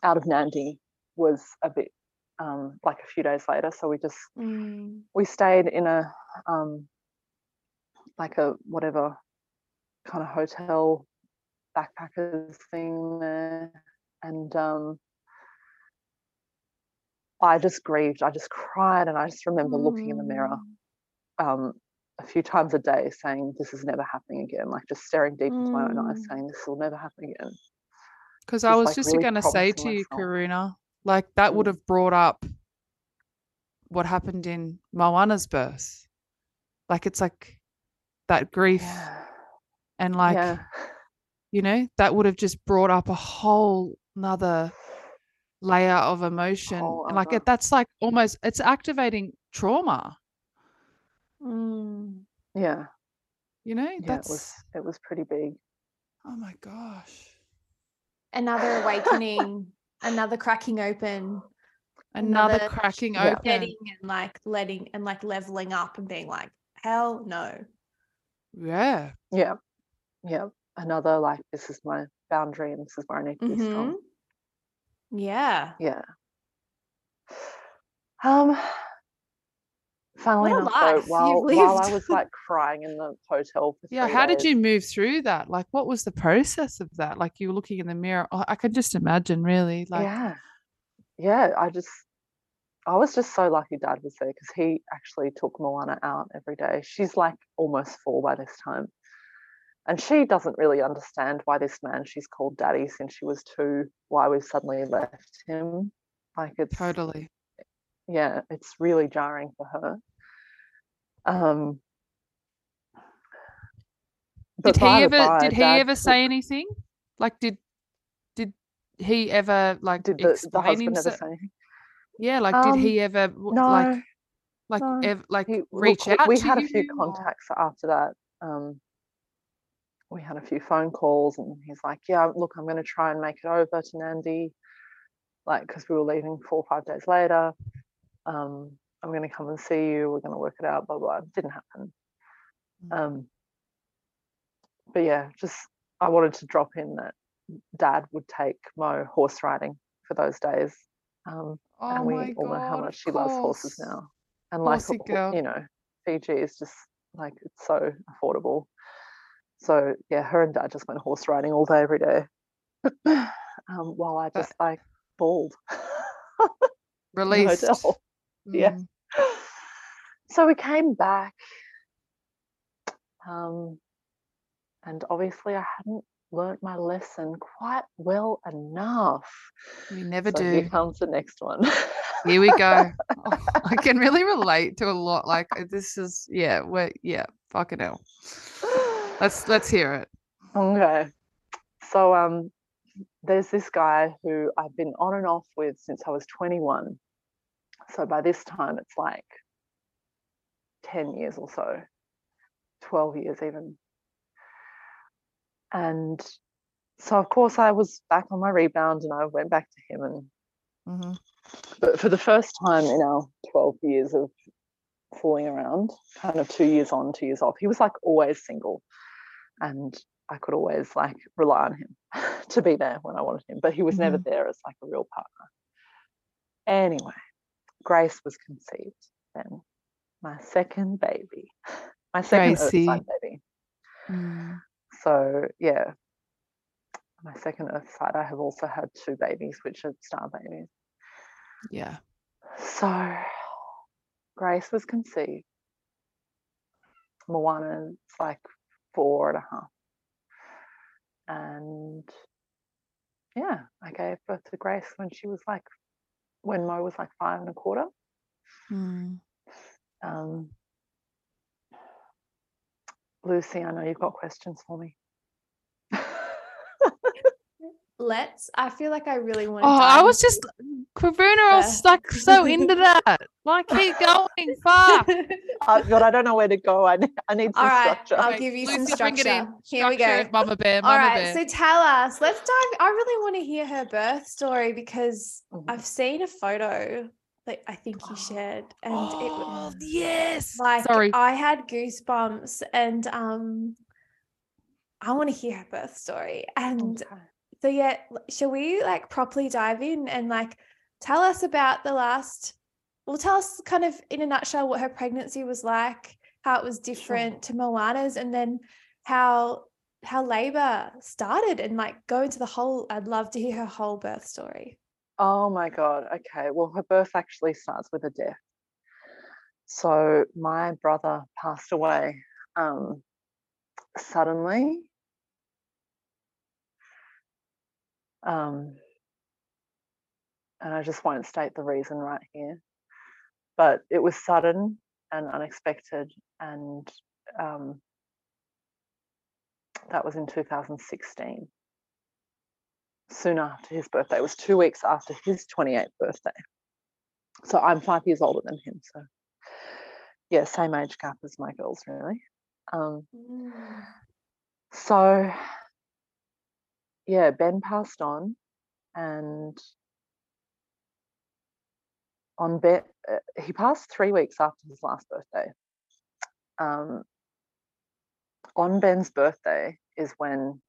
out of Nadi was a bit um like a few days later. So we just mm, we stayed in a um like a whatever kind of hotel backpackers thing there and um I just grieved I just cried and I just remember looking in the mirror mm, um a few times a day saying this is never happening again like just staring deep into my own eyes Mm. saying this will never happen again Because I was like, just really going to say to you, myself. Karuna, like that would Mm. have brought up what happened in Moana's birth. Like it's like that grief yeah and like yeah you know that would have just brought up a whole nother layer of emotion whole and like it, that's like almost it's activating trauma mm. yeah you know yeah that's it was it was pretty big oh my gosh another awakening, another cracking open, another, Another cracking Yeah. open and like letting and like leveling up and being like, hell no. yeah Yeah. Yeah. Another like this is my boundary and this is where I need to be strong. Yeah. Yeah. Um funnily What a enough life though, while while I was like crying in the hotel for yeah how did you move through that like what was the process of that like you were looking in the mirror oh, i could just imagine really like yeah. Yeah. I just I was just so lucky dad was there because he actually took Moana out every day. She's like almost four by this time. And she doesn't really understand why this man she's called daddy since she was two, why we suddenly left him. Like it's totally yeah, it's really jarring for her. Um, did he ever by, did he Dad ever say anything like did did he ever like Did the, the explain husband never himself? say anything? Yeah, like Um, did he ever No, like like no. like he, reach look, out we had a few or- contacts after that. Um, we had a few phone calls, and he's like, "Yeah, look, I'm going to try and make it over to Nadi, like, because we were leaving four or five days later. Um, I'm going to come and see you. We're going to work it out. Blah blah." Didn't happen. Mm. Um, but yeah, just I wanted to drop in that Dad would take Mo horse riding for those days. Um, Oh and we all know how much she loves horses now. And like Horsey girl. you know, Fiji is just like it's so affordable. So yeah, her and dad just went horse riding all day every day. um, while I just like bawled. Released. hotel. yeah. Mm. So we came back. Um, and obviously I hadn't learnt my lesson quite well enough. We never so here do. comes the next one. Here we go. Oh, I can really relate to a lot. Like this is yeah, we're yeah, fucking hell. Let's let's hear it. Okay. So um there's this guy who I've been on and off with since I was 21. So by this time it's like 10 years or so. 12 years even. And so of course I was back on my rebound and I went back to him and hmm but for the first time in our 12 years of fooling around, kind of two years on, two years off, he was like always single. And I could always like rely on him to be there when I wanted him, but he was never there as like a real partner. Anyway, Grace was conceived then, my second baby, my second. Earthside baby. Mm. So yeah, my second Earthside, I have also had two babies, which are star babies. Yeah. So Grace was conceived. Moana's like four and a half. And yeah, I gave birth to Grace when she was like, when Mo was like five and a quarter. Mm. Um, Lucy, I know you've got questions for me. Let's. I feel like I really want. Oh, I was just Karuna, I was Yeah. like so into that. Like keep going, fuck. Uh, but I don't know where to go. I need, I need some All right, structure. I'll give you some Lucy, bring it in. structure. Here we go. Structure Mama bear, All mama right, bear. so tell us. Let's dive. I really want to hear her birth story because Mhm. I've seen a photo that I think you shared, and it oh, was yes. like Sorry. I had goosebumps, and um, I want to hear her birth story. And Okay. So yeah, shall we like properly dive in and like tell us about the last? Well, tell us kind of in a nutshell what her pregnancy was like, how it was different to Moana's, and then how how labor started, and like go into the whole. I'd love to hear her whole birth story. Oh my God. Okay. Well, her birth actually starts with a death. So my brother passed away um, suddenly. Um, and I just won't state the reason right here, but it was sudden and unexpected. And um, that was in 2016 soon after his birthday. It was two weeks after his 28th birthday. So I'm five years older than him. So yeah, same age gap as my girls, really. Um, so yeah, Ben passed on, and on Ben, uh, he passed three weeks after his last birthday. Um, on Ben's birthday is when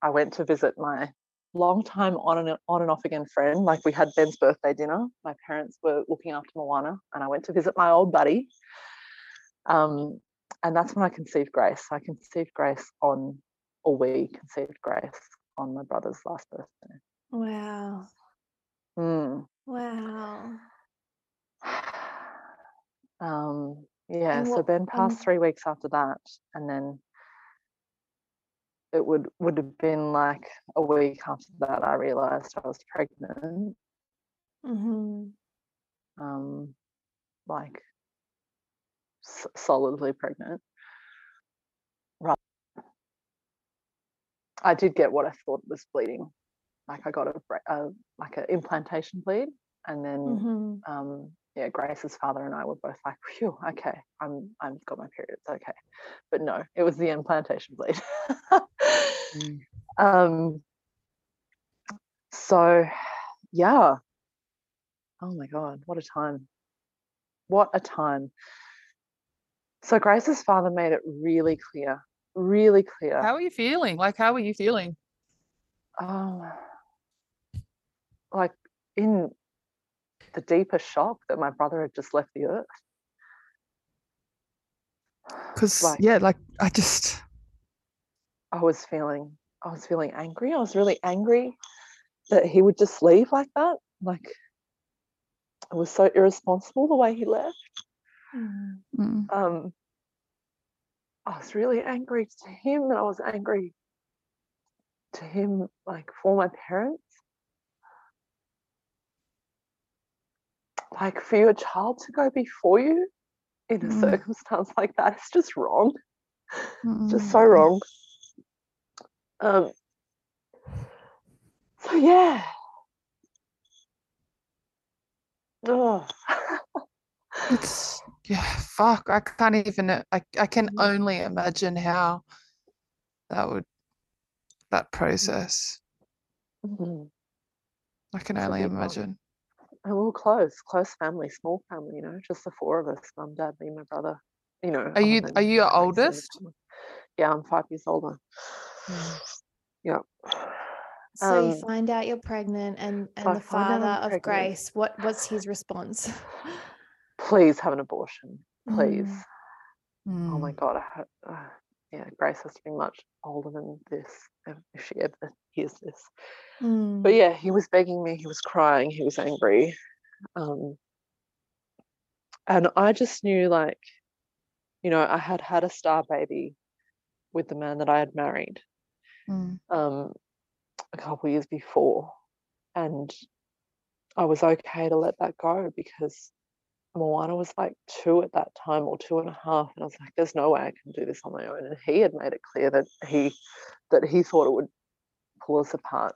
I went to visit my long time on and on and off again friend. Like we had Ben's birthday dinner. My parents were looking after Moana, and I went to visit my old buddy. Um, and that's when I conceived Grace. I conceived Grace on, or we conceived Grace on my brother's last birthday. Wow! Mm. Wow! Um, yeah, And so what- Ben passed three weeks after that, and then it would would have been like a week after that I realized I was pregnant. hmm um, like s- solidly pregnant. I did get what I thought was bleeding. like I got a, a like an implantation bleed, and then Mhm. um, yeah, Grace's father and I were both like, "Phew, okay, I'm I've got my period, it's okay," but no, it was the implantation bleed. Mm. um, so yeah. Oh my god, what a time! What a time! So Grace's father made it really clear, really clear. How are you feeling? Like, how are you feeling? um, like in the deepest shock that my brother had just left the earth. Because Like- yeah, like I just I was feeling, I was feeling angry. I was really angry that he would just leave like that. Like it was so irresponsible the way he left. Mm. mm, Um, I was really angry to him, and I was angry to him, like for my parents. Like for your child to go before you in a Mm. circumstance like that is just wrong. just so mm, wrong. Um, so yeah. Oh, It's yeah, fuck. I can't even. uh, I I can Mm. only imagine how that would that process. Mhm. I can It's a only imagine. And we were close, close family, small family, you know, just the four of us, mum, dad, me, my brother. You know. Are you are you Grace and the oldest? Yeah, I'm five years older. Mm. Yeah. So you Um, find out you're pregnant, and and I the find out I'm father of. Grace. What what's his response? Please have an abortion, please. Mm. Oh my Mm. god, I hope, uh, yeah, Grace has to be much older than this if if she ever hears this. Mm. But yeah, he was begging me, he was crying, he was angry. Um, and I just knew, like, you know, I had had a star baby with the man that I had married Mm. um, a couple years before. And I was okay to let that go because Moana was like two at that time or two and a half. And I was like, there's no way I can do this on my own. And he had made it clear that he that he thought it would pull us apart.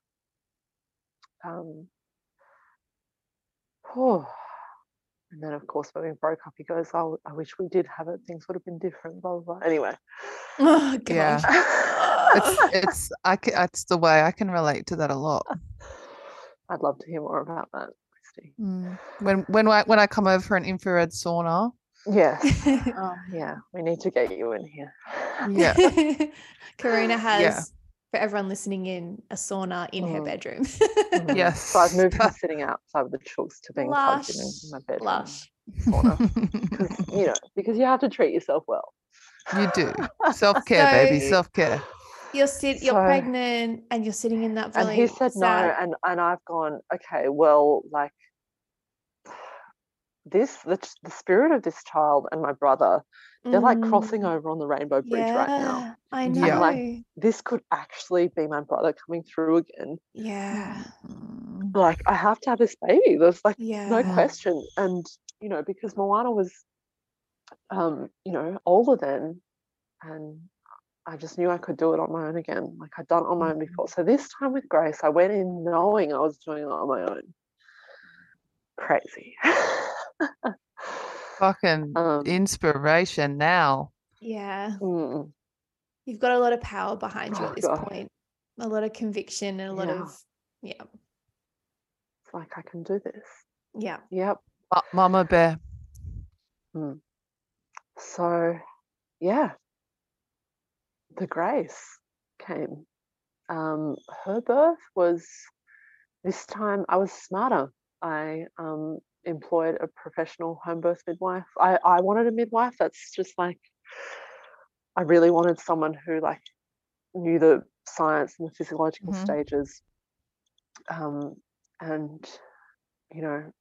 Um, oh. And then, of course, when we broke up, he goes, "Oh, I wish we did have it. Things would have been different." Blah blah. blah. Anyway, Oh Yeah. It's it's I can, it's the way I can relate to that a lot. I'd love to hear more about that, Christy. Mm. When when I when I come over for an infrared sauna, Yes. Oh, yeah, we need to get you in here. yeah, Karuna has, for everyone listening in, a sauna in her Mm. bedroom. Mhm. Yes. So I've moved from sitting outside with the chooks to being plugged in, in my bedroom. Lush. Sauna. You know, because you have to treat yourself well. you do self care, baby, self care. You're sit. You're So- pregnant, and you're sitting in that and he said no, and and I've gone okay. Well, like this, the the spirit of this child and my brother, they're like crossing Mm, over on the rainbow bridge right now. I know. Yeah. like, This could actually be my brother coming through again. yeah, Mm. Like I have to have this baby. There's like yeah. no question and you know because moana was um you know older then and i just knew i could do it on my own again like i'd done it on my own before so this time with grace i went in knowing i was doing it on my own crazy Fucking um inspiration now. Yeah. mm, You've got a lot of power behind you Oh, at this God. point. A lot of conviction and a lot Yeah. of yeah. it's like i can do this Yeah. yep Ma- Mama bear. so yeah the grace came um her birth was this time i was smarter i um employed a professional home birth midwife i i wanted a midwife that's just like i really wanted someone who like knew the science and the physiological Mhm. stages um and you know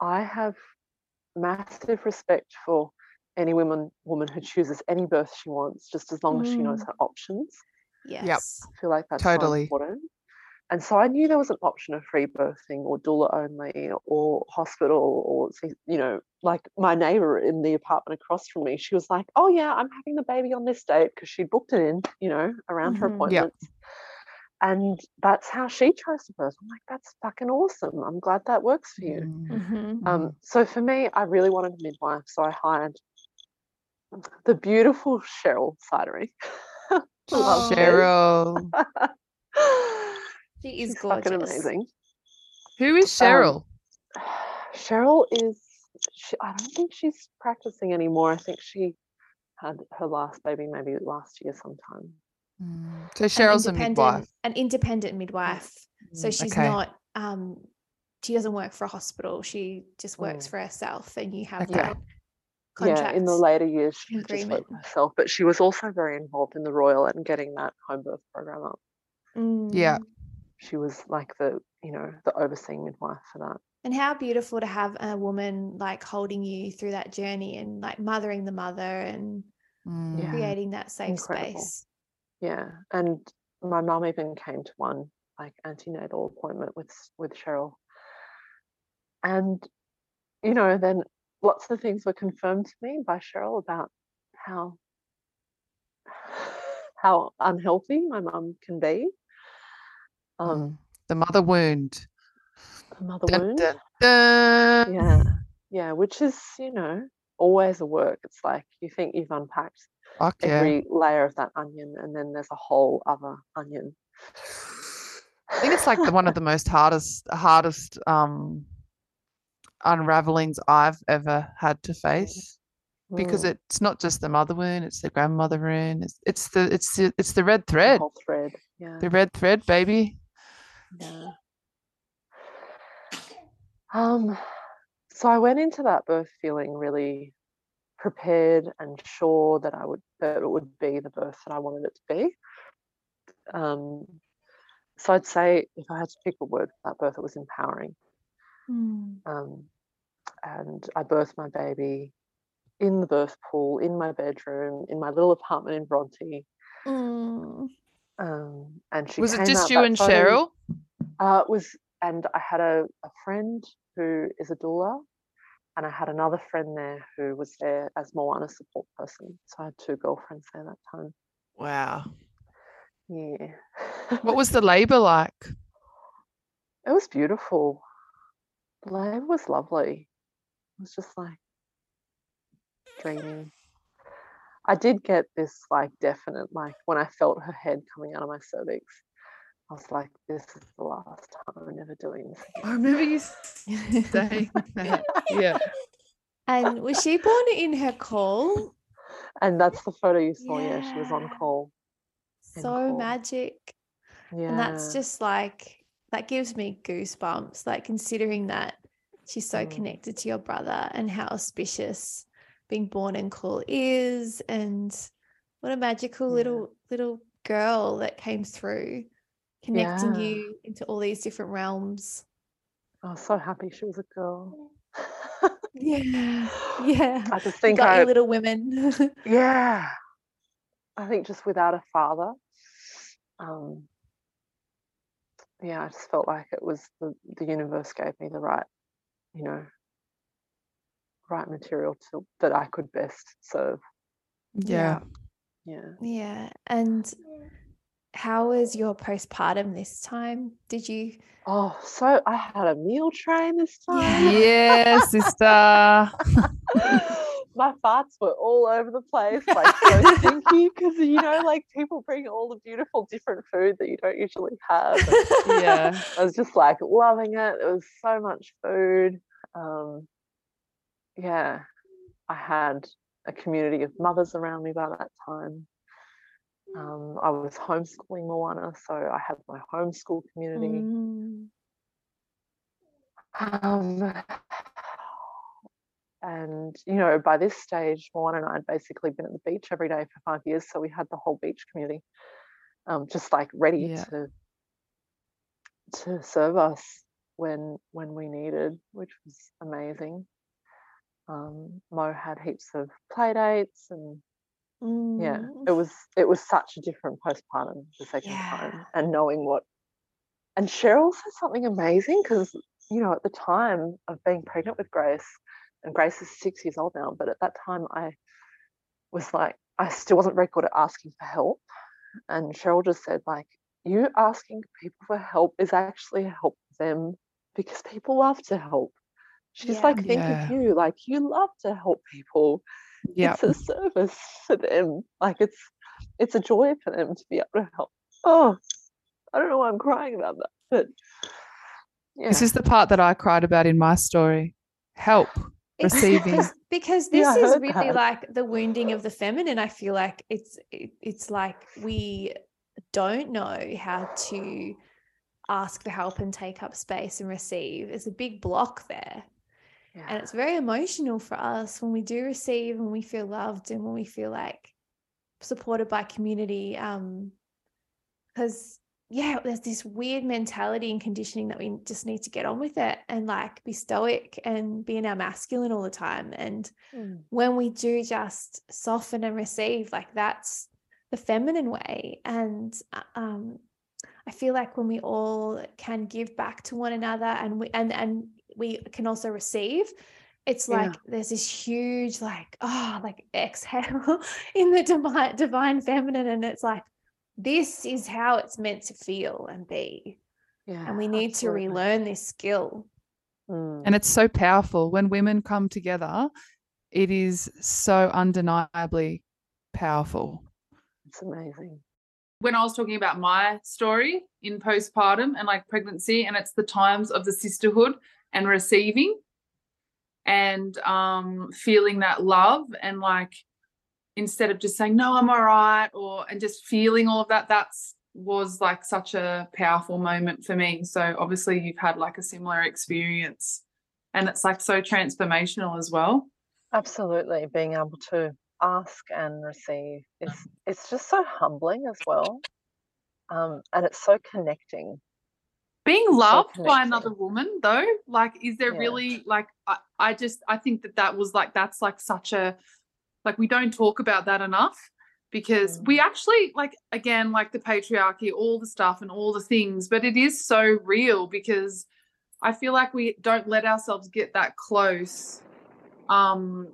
i have massive respect for any woman woman who chooses any birth she wants, just as long as she knows Mm. her options. Yes. Yep. I feel like that's Totally. important. And so I knew there was an option of free birthing or doula only or hospital or you know, like my neighbor in the apartment across from me, she was like, "Oh yeah, I'm having the baby on this date" because she'd booked it in, you know, around her Mhm. Yeah. appointments. and that's how she chose to birth. I'm like, that's fucking awesome. I'm glad that works for you. Mm, Mhm. Um, so for me, I really wanted a midwife, so I hired the beautiful Cheryl Sidery. Oh. Cheryl. She is She's fucking amazing. Who is Um, Cheryl? Cheryl is. She, I don't think she's practicing anymore. I think she had her last baby maybe last year sometime. Mm, So An Cheryl's a independent- midwife. An independent midwife. So Mm, she's okay. not um she doesn't work for a hospital. She just works Mm. for herself and you have Okay. that contract. Yeah, in the later years, she just worked agreement. for herself, but she was also very involved in the royal and getting that home birth program up. Yeah. She was like the, you know, the overseeing midwife for that. And how beautiful to have a woman like holding you through that journey and like mothering the mother and Mm, Yeah. creating that safe Incredible. space. Yeah, and my mum even came to one like antenatal appointment with with Cheryl, and you know, then lots of things were confirmed to me by Cheryl about how how unhealthy my mum can be. Um, mm. The mother wound. the mother Dun, wound. dun, dun. Yeah, yeah, which is you know always a work. It's like you think you've unpacked Fuck yeah. every layer of that onion, and then there's a whole other onion. I think it's like the, one of the most hardest hardest um unravelings I've ever had to face because Mm. it's not just the mother wound, it's the grandmother wound, it's it's the it's the, it's the red the thread, whole thread. Yeah. the red thread, baby. Yeah. Um, so I went into that birth feeling really prepared and sure that I would that it would be the birth that I wanted it to be. Um, so I'd say if I had to pick a word for that birth, it was empowering. Mm. Um, and I birthed my baby in the birth pool, in my bedroom, in my little apartment in Bronte. Mm. Um, and she Was it just you and photo- Cheryl? Uh, it was, and I had a, a friend who is a doula, and I had another friend there who was there as Moana support person. So I had two girlfriends there that time. Wow. Yeah. What was the labour like? it was beautiful. The labour was lovely. It was just like dreamy. I did get this like definite like when I felt her head coming out of my cervix. I was like, this is the last time I'm never doing this. I remember you saying that. Yeah. and was she born in her caul? And that's the photo you saw. Yeah, she was on caul. So caul. magic. Yeah. And that's just like that gives me goosebumps. Like considering that she's so Mm. connected to your brother and how auspicious being born in caul is, and what a magical Yeah. little little girl that came through, connecting Yeah. you into all these different realms. I was so happy she was a girl. Yeah, yeah. I just You think got I, your little women. yeah. I think just without a father, um, yeah, I just felt like it was the, the universe gave me the right, you know, right material to that I could best serve. Yeah. Yeah. yeah. And how was your postpartum this time? Did you Oh, so I had a meal train this time. Yeah, sister. My farts were all over the place, like so stinky, because you know, like people bring all the beautiful different food that you don't usually have. and Yeah. I was just like loving it. It was so much food. Um, yeah, I had a community of mothers around me by that time. Um, I was homeschooling Moana, so I had my homeschool community. Mm. Um, and you know, by this stage, Moana and I had basically been at the beach every day for five years, so we had the whole beach community, um, just like ready Yeah. to to serve us when when we needed, which was amazing. Um, Mo had heaps of play dates, and yeah, Mm. it was it was such a different postpartum the second time, and knowing what. And Cheryl said something amazing because you know at the time of being pregnant with Grace, and Grace is six years old now, but at that time I was like I still wasn't very good at asking for help, and Cheryl just said like you asking people for help is actually help them because people love to help. She's Yeah. like, think Yeah. of you, like you love to help people. Yeah. It's a service for them. Like it's it's a joy for them to be able to help. Oh, I don't know why I'm crying about that, but yeah. This is the part that I cried about in my story. Help. It's Receiving. because, because this I is really that. like the wounding of the feminine. I feel like it's it, it's like we don't know how to ask for help and take up space and receive. There's a big block there. Yeah. And it's very emotional for us when we do receive and we feel loved and when we feel like supported by community. Um, because yeah, there's this weird mentality and conditioning that we just need to get on with it and like be stoic and be in our masculine all the time. And Mm. when we do just soften and receive, like that's the feminine way. And uh, um, I feel like when we all can give back to one another and we and and we can also receive, it's Yeah. like there's this huge like oh like exhale in the divine divine feminine, and it's like this is how it's meant to feel and be, yeah. and we need absolutely. to relearn this skill. Mm. And it's so powerful when women come together. It is so undeniably powerful. It's amazing. when I was talking about my story in postpartum and like pregnancy, and it's the times of the sisterhood and receiving and um, feeling that love and like instead of just saying no i'm all right or and just feeling all of that that's was like such a powerful moment for me. So obviously you've had like a similar experience and it's like so transformational as well. Absolutely, being able to ask and receive is it's just so humbling as well, um, and it's so connecting. Being loved by another woman though like is there Yeah. really like I, I just i think that that was like that's like such a like we don't talk about that enough because we actually like again like the patriarchy all the stuff and all the things but it is so real because i feel like we don't let ourselves get that close um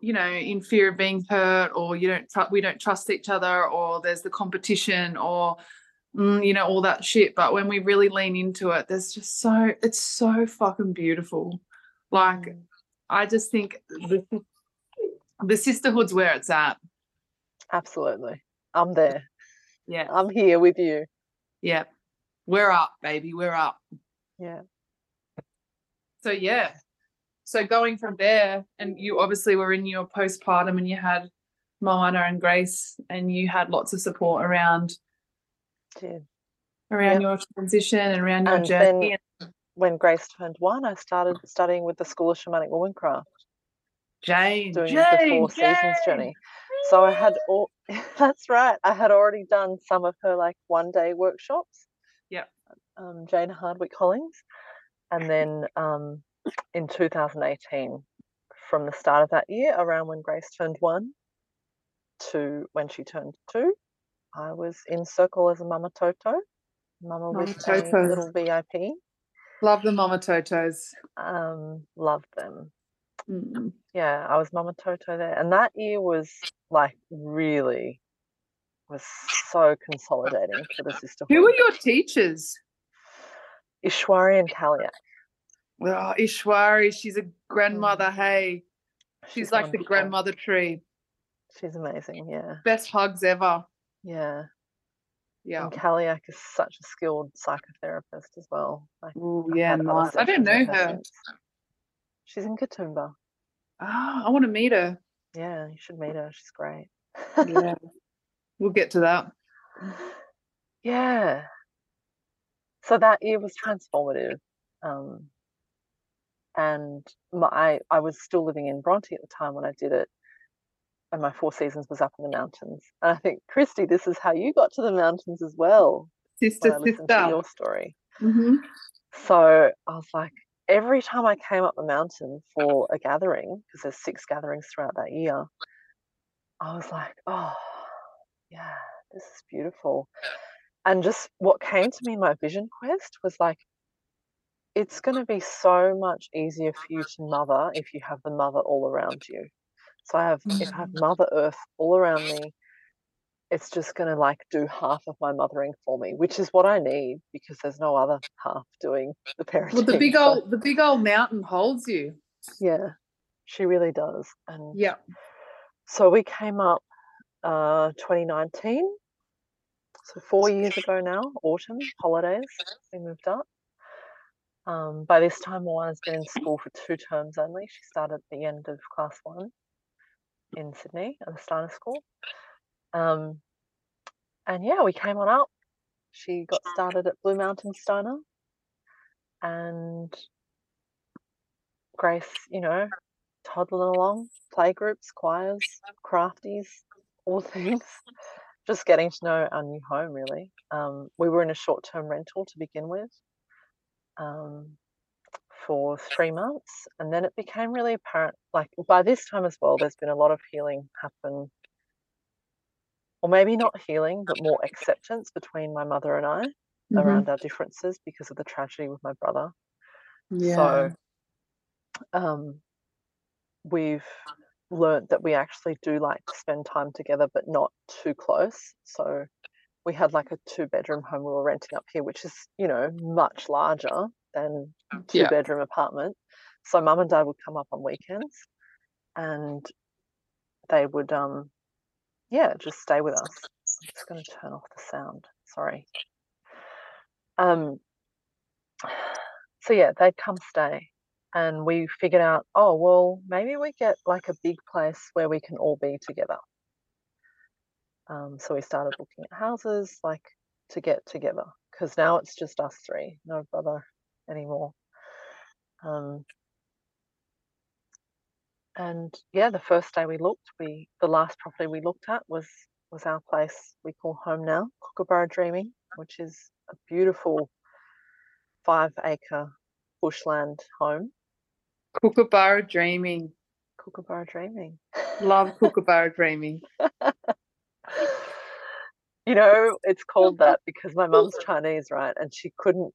you know in fear of being hurt or you don't tr- we don't trust each other or there's the competition or mm, you know all that shit but when we really lean into it there's just so it's so fucking beautiful like Mm. i just think the, the sisterhood's where it's at Absolutely, I'm there. yeah I'm here with you. yeah we're up baby we're up Yeah. so yeah so going from there and you obviously were in your postpartum and you had Moana and Grace and you had lots of support around Around Yep. your transition and around your And journey when Grace turned one, I started studying with the School of Shamanic Womancraft, Jane doing Jane, the Four Seasons journey. So I had all that's right. I had already done some of her like one day workshops. Yeah. Um, Jane Hardwicke Collings. And then um, in 2018, from the start of that year, around when Grace turned one to when she turned two, I was in circle as a Mama Toto, Mama Mama with a little VIP. love the mama totos Um, loved them. Mm. yeah, I was Mama Toto there, and that year was like really was so consolidating for the sisterhood. who were your teachers Ishwari and Kaliak. Oh, Ishwari, she's a grandmother. Hey, she's, like the grandmother tree. She's amazing. Yeah, Best hugs ever. Yeah. Yeah. And Kaliak is such a skilled psychotherapist as well. Like, Oh, I've yeah, nice. I don't know her. She's in Katoomba. Ah, I want to meet her. Yeah, you should meet her. She's great. Yeah. we'll get to that. yeah. So that year was transformative. Um, and my, I, I was still living in Bronte at the time when I did it. And my Four Seasons was up in the mountains. And I think, Christy, this is how you got to the mountains as well. Sister, sister. your story. hmm So I was like, every time I came up the mountain for a gathering, because there's six gatherings throughout that year, I was like, oh, yeah, this is beautiful. And just what came to me in my vision quest was like, it's going to be so much easier for you to mother if you have the mother all around you. So I have, if I have Mother Earth all around me, it's just going to like do half of my mothering for me, which is what I need because there's no other half doing the parenting. Well, the big So, old the big old mountain holds you. yeah, she really does. And Yeah. so we came up uh 2019 so four years ago now autumn holidays we moved up um, by this time Moana's been in school for two terms only she started at the end of class one in sydney at the steiner school. Um, and yeah we came on up she got started at blue mountain steiner and grace you know toddling along playgroups, choirs crafties all things. Just getting to know our new home really. Um, we were in a short-term rental to begin with. Um, for three months and then it became really apparent like by this time as well there's been a lot of healing happen or maybe not healing but more acceptance between my mother and i Mhm. around our differences because of the tragedy with my brother Yeah. so um, we've learned that we actually do like to spend time together, but not too close. So we had like a two bedroom home we were renting up here, which is, you know, much larger than two Yeah. bedroom apartment. So mum and dad would come up on weekends and they would um yeah, just stay with us. I'm just gonna turn off the sound. Sorry. Um so yeah, they'd come stay and we figured out, oh well, maybe we get like a big place where we can all be together. Um, so we started looking at houses like to get together because now it's just us three, no brother anymore. Um, and yeah, the first day we looked, we the last property we looked at was was our place we call home now, Kookaburra Dreaming, which is a beautiful five acre bushland home. Kookaburra dreaming. Kookaburra Dreaming. Love Kookaburra dreaming. you know, it's called that because my mum's Chinese, right? And she couldn't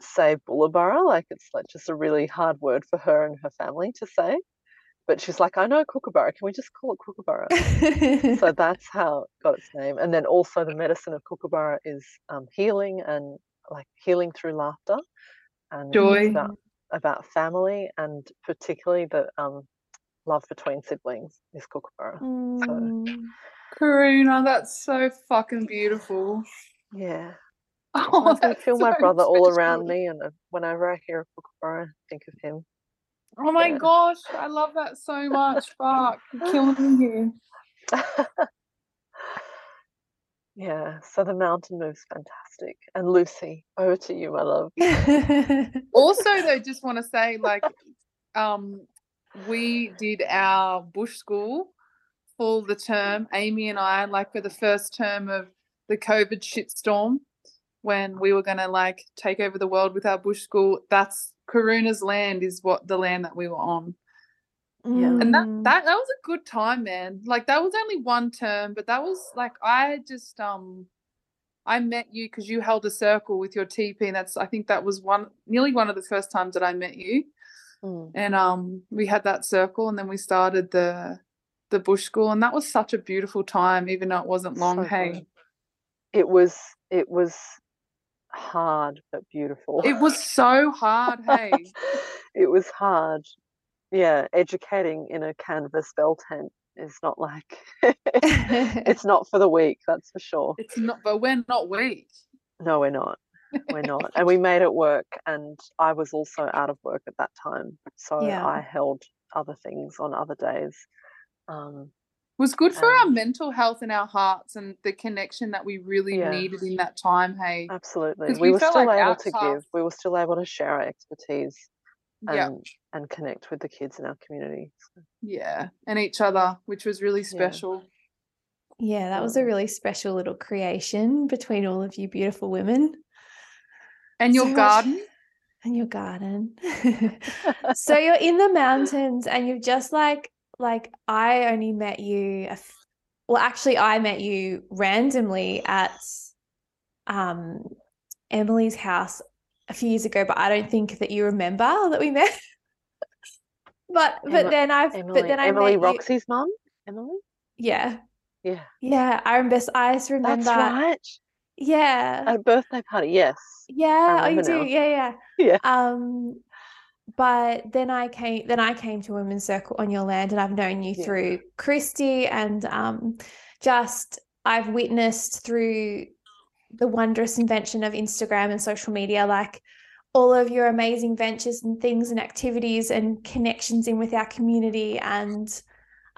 say Bullabara. Like it's like just a really hard word for her and her family to say. But she's like, I know Kookaburra. Can we just call it Kookaburra? so that's how it got its name. And then also the medicine of Kookaburra is um, healing and like healing through laughter and Joy. about, about family and particularly the um, love between siblings is Kookaburra. Mm. Karuna, that's so fucking beautiful. Yeah. Oh, I feel my so brother all around me, and uh, whenever I hear a kookaburra, I think of him. Oh my Yeah. gosh, I love that so much. Fuck, you're killing me here. yeah, so the mountain move's fantastic. And Lucy, over to you, my love. also though just want to say like um we did our bush school for the term. Amy and i like for the first term of the covid shitstorm when we were going to like take over the world with our bush school that's karuna's land is what the land that we were on. Yeah. and that Mm. that that was a good time man. Like that was only one term but that was like i just um i met you because you held a circle with your tp and that's i think that was one nearly one of the first times that i met you. Mm, and um we had that circle and then we started the the bush school and that was such a beautiful time even though it wasn't long so hey good. It was it was hard but beautiful. it was so hard hey it was hard. Yeah, educating in a canvas bell tent is not like it's not for the weak, that's for sure. it's not but we're not weak No, we're not. We're not. And we made it work. And I was also out of work at that time. So Yeah. I held other things on other days. Um, was good for our Um, mental health and our hearts and the connection that we really Yeah. needed in that time hey absolutely. 'Cause We we were still like able to tough- give, we were still able to share our expertise yeah and, and connect with the kids in our community. So, yeah and each other which was really special Yeah, that was a Mm. really special little creation between all of you beautiful women and your So much- garden and your garden. so you're in the mountains and you've just like like I only met you a f- well actually I met you randomly at um Emily's house a few years ago but I don't think that you remember that we met. but but Emma- then I've Emily, but then I Emily Roxy's mum? Emily? yeah. Yeah. Yeah, I remember. I just remember. That's right. Yeah. At a birthday party, yes. Yeah, oh, you do. now. Yeah, yeah. Yeah. Um, but then I came then I came to Women's Circle on your land and I've known you Yeah. through Christy and um just I've witnessed through the wondrous invention of Instagram and social media like all of your amazing ventures and things and activities and connections in with our community and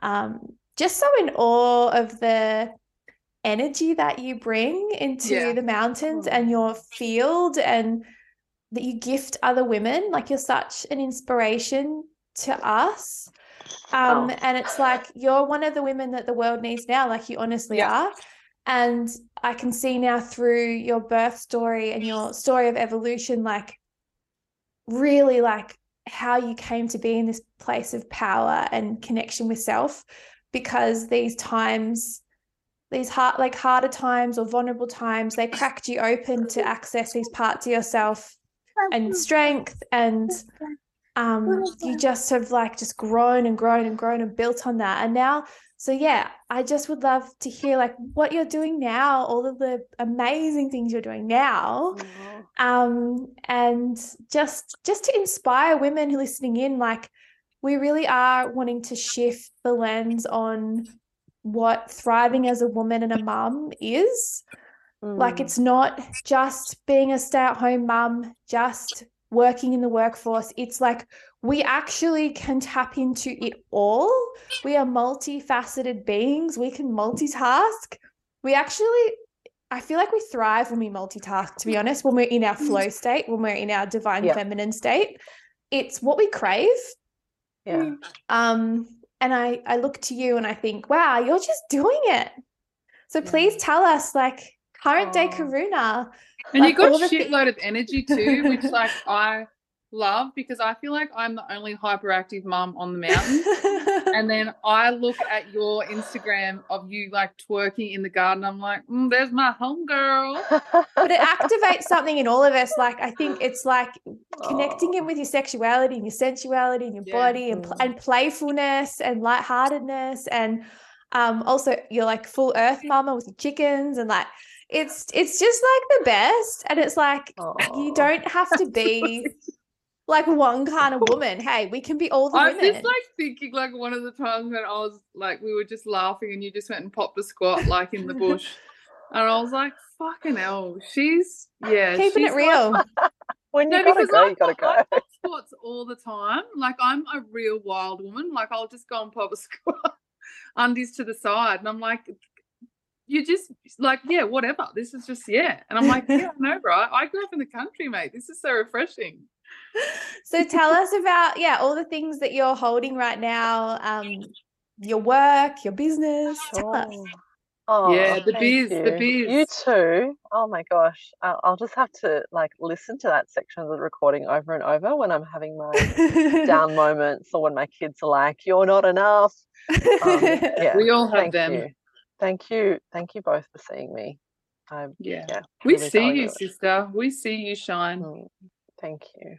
um just so in awe of the energy that you bring into Yeah. the mountains Oh. and your field and that you gift other women like you're such an inspiration to us um Oh. and it's like you're one of the women that the world needs now like you honestly Yeah. are and i can see now through your birth story and your story of evolution like really like how you came to be in this place of power and connection with self because these times these hard like harder times or vulnerable times they cracked you open to access these parts of yourself and strength and um you just have like just grown and grown and grown and built on that. And now so yeah i just would love to hear like what you're doing now all of the amazing things you're doing now. Um and just just to inspire women who are listening in like we really are wanting to shift the lens on what thriving as a woman and a mum is like Mm. it's not just being a stay-at-home mum, just working in the workforce. It's like we actually can tap into it all. We are multifaceted beings. We can multitask. We actually I feel like we thrive when we multitask, to be honest, when we're in our flow state, when we're in our divine Yeah. feminine state. It's what we crave. yeah. Um, and I I look to you and I think, wow, you're just doing it. So Yeah. please tell us, like current day Oh. Karuna. And Like, you got all a the thi- shitload of energy too, which like I love because I feel like I'm the only hyperactive mum on the mountain. And then I look at your Instagram of you like twerking in the garden. I'm like, mm, there's my homegirl. but it activates something in all of us. Like I think it's like connecting Oh. it with your sexuality and your sensuality and your Yeah. body and, pl- and playfulness and lightheartedness and um also you're like full earth mama with your chickens and like it's it's just like the best and it's like you don't have to be like one kind of woman hey we can be all the I was women just like thinking like one of the times when I was like we were just laughing and you just went and popped a squat like in the bush. And I was like, fucking hell, she's yeah. keeping she's it real Like, when you no, gotta because go, I you gotta pop- I go. pop squats all the time. Like I'm a real wild woman. Like I'll just go and pop a squat, undies to the side, and I'm like, you just like yeah, whatever. This is just yeah. And I'm like, yeah, no, bro. I grew up in the country, mate. This is so refreshing. so tell us about yeah all the things that you're holding right now um your work your business tell us Oh, Yeah, the thank biz, the you. biz. You too. Oh my gosh. I'll, I'll just have to like listen to that section of the recording over and over when I'm having my down moments or when my kids are like, "You're not enough." Um, yeah. We all have thank them. you. Thank you. Thank you both for seeing me. I Yeah. yeah. We really see you, sister. We see you shine. Mm, Thank you.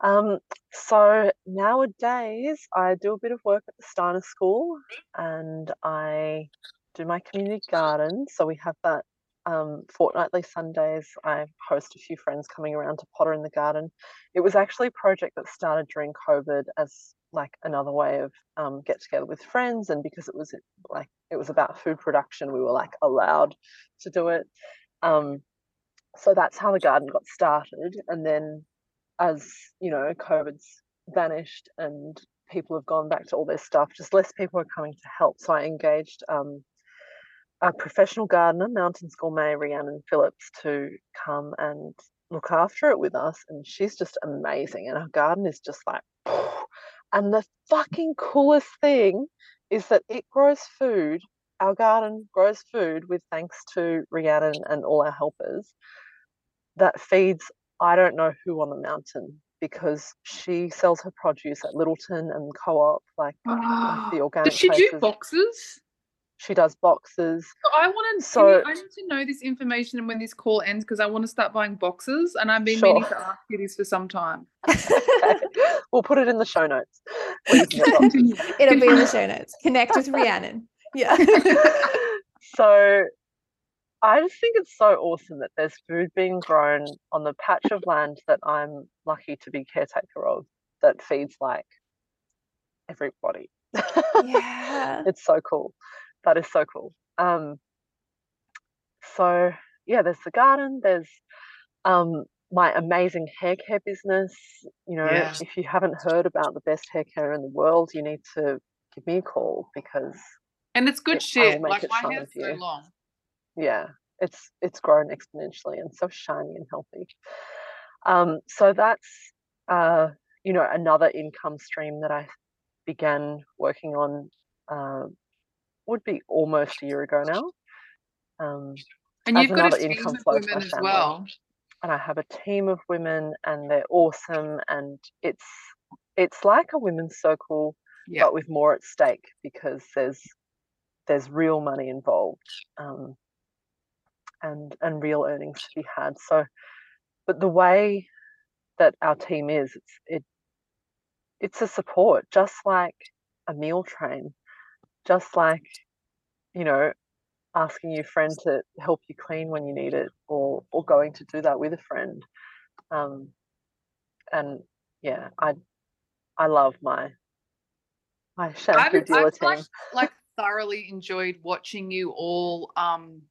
Um, so nowadays I do a bit of work at the Steiner School and I do my community garden. So we have that um, fortnightly Sundays. I host a few friends coming around to potter in the garden. It was actually a project that started during COVID as like another way of um, get together with friends and because it was like it was about food production we were like allowed to do it. Um, so that's how the garden got started and then as you know covid's vanished and people have gone back to all their stuff just less people are coming to help. So i engaged um, a professional gardener mountains gourmet rhiannon phillips to come and look after it with us and she's just amazing and her garden is just like and the fucking coolest thing is that it grows food our garden grows food with thanks to rhiannon and all our helpers that feeds I don't know who on the mountain because she sells her produce at Littleton and co-op, like, like ah, the organic Does she do boxes? She does boxes. So I want to. So- I need to know this information when this call ends because I want to start buying boxes, and I've been meaning to ask you this for some time. we'll put it in the show notes. where you can get boxes. it'll be in the show notes connect with rhiannon Yeah. so I just think it's so awesome that there's food being grown on the patch of land that I'm lucky to be caretaker of that feeds like everybody. Yeah. it's so cool. That is so cool. Um, so yeah, there's the garden. There's um, my amazing hair care business. You know, if you haven't heard about the best hair care in the world, you need to give me a call because And it's good It- shit. Like my hair's so long. yeah, it's it's grown exponentially and so shiny and healthy. Um, so that's uh, you know another income stream that I began working on. Uh, would be almost a year ago now. Um, And you've got a team income of women as family. well. and I have a team of women, and they're awesome. And it's it's like a women's circle, Yeah. but with more at stake because there's there's real money involved, um, and and real earnings to be had. So, but the way that our team is, it's it it's a support, just like a meal train, just like you know asking your friend to help you clean when you need it or or going to do that with a friend. Um and yeah i i love my my shampoo I've, dealer I've team. like, like thoroughly enjoyed watching you all um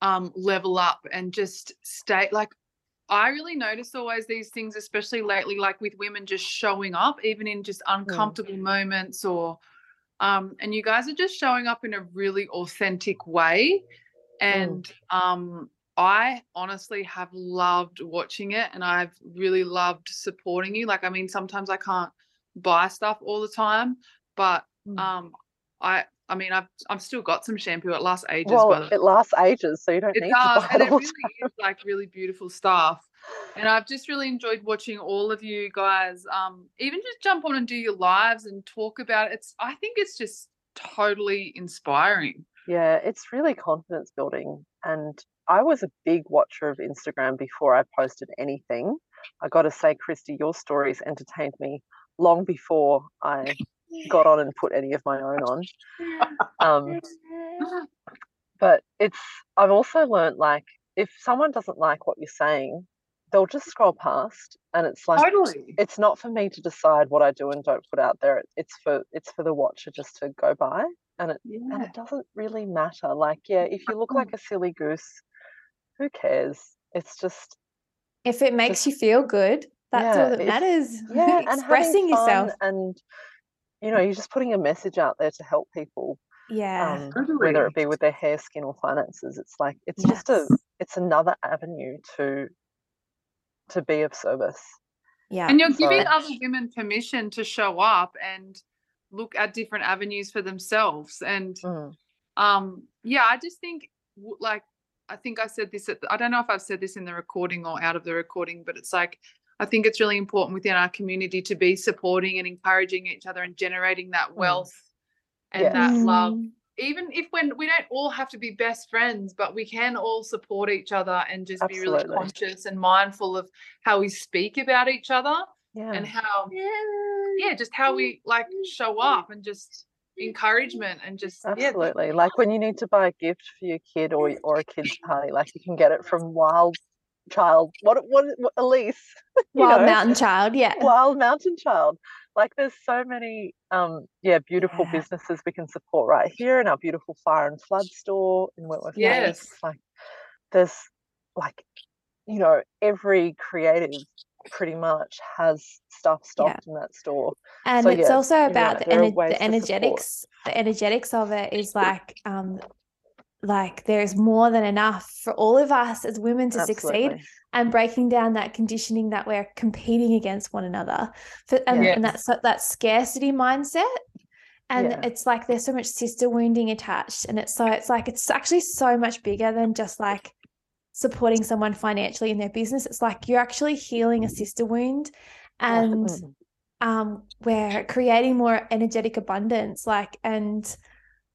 um level up and just stay like I really notice always these things, especially lately, like with women just showing up, even in just uncomfortable moments or um and you guys are just showing up in a really authentic way. And um I honestly have loved watching it and I've really loved supporting you. Like I mean, sometimes I can't buy stuff all the time, but Mm. um I I mean I've I've still got some shampoo. It lasts ages, well it lasts ages so you don't it need does, to buy and it it all really is like really beautiful stuff. And I've just really enjoyed watching all of you guys, um, even just jump on and do your lives and talk about it. It's I think it's just totally inspiring. yeah it's really confidence building and i was a big watcher of instagram before i posted anything i gotta say christy your stories entertained me long before i got on and put any of my own on um but it's i've also learned like if someone doesn't like what you're saying they'll just scroll past and it's like Totally. it's not for me to decide what i do and don't put out there it's for it's for the watcher just to go by and it and it doesn't really matter like yeah if you look like a silly goose who cares it's just If it makes you feel good, that's Yeah, all that matters. yeah Expressing yourself. and you know you're just putting a message out there to help people Yeah. um, whether it be with their hair, skin, or finances. It's like it's just a it's another avenue to to be of service. yeah. And you're giving So- other women permission to show up and look at different avenues for themselves. And Mm, um yeah i just think like i think i said this at the, i don't know if i've said this in the recording or out of the recording but it's like i think it's really important within our community to be supporting and encouraging each other and generating that wealth and Yes. that love Mm. Even if when we don't all have to be best friends but we can all support each other and just be really conscious and mindful of how we speak about each other yeah, and how yeah just how we like show up and just encouragement and just yeah absolutely. Like when you need to buy a gift for your kid or or a kid's party, like you can get it from Wild Child. What what, what Elise? you Wild know, Mountain Child. Yeah. Wild Mountain Child. Like there's so many um yeah beautiful Yeah. businesses we can support right here in our beautiful fire and flood store in Wentworth Place. Yes. Like there's like you know every creative pretty much has stuff stocked in that store. and So, it's yeah, also about the, ener- the to support. energetics the energetics of it is like um like there's more than enough for all of us as women to succeed and breaking down that conditioning that we're competing against one another. For, and, Yeah. and that's that scarcity mindset. And Yeah. it's like there's so much sister wounding attached and it's so it's like it's actually so much bigger than just like supporting someone financially in their business. It's like you're actually healing a sister wound and um we're creating more energetic abundance like and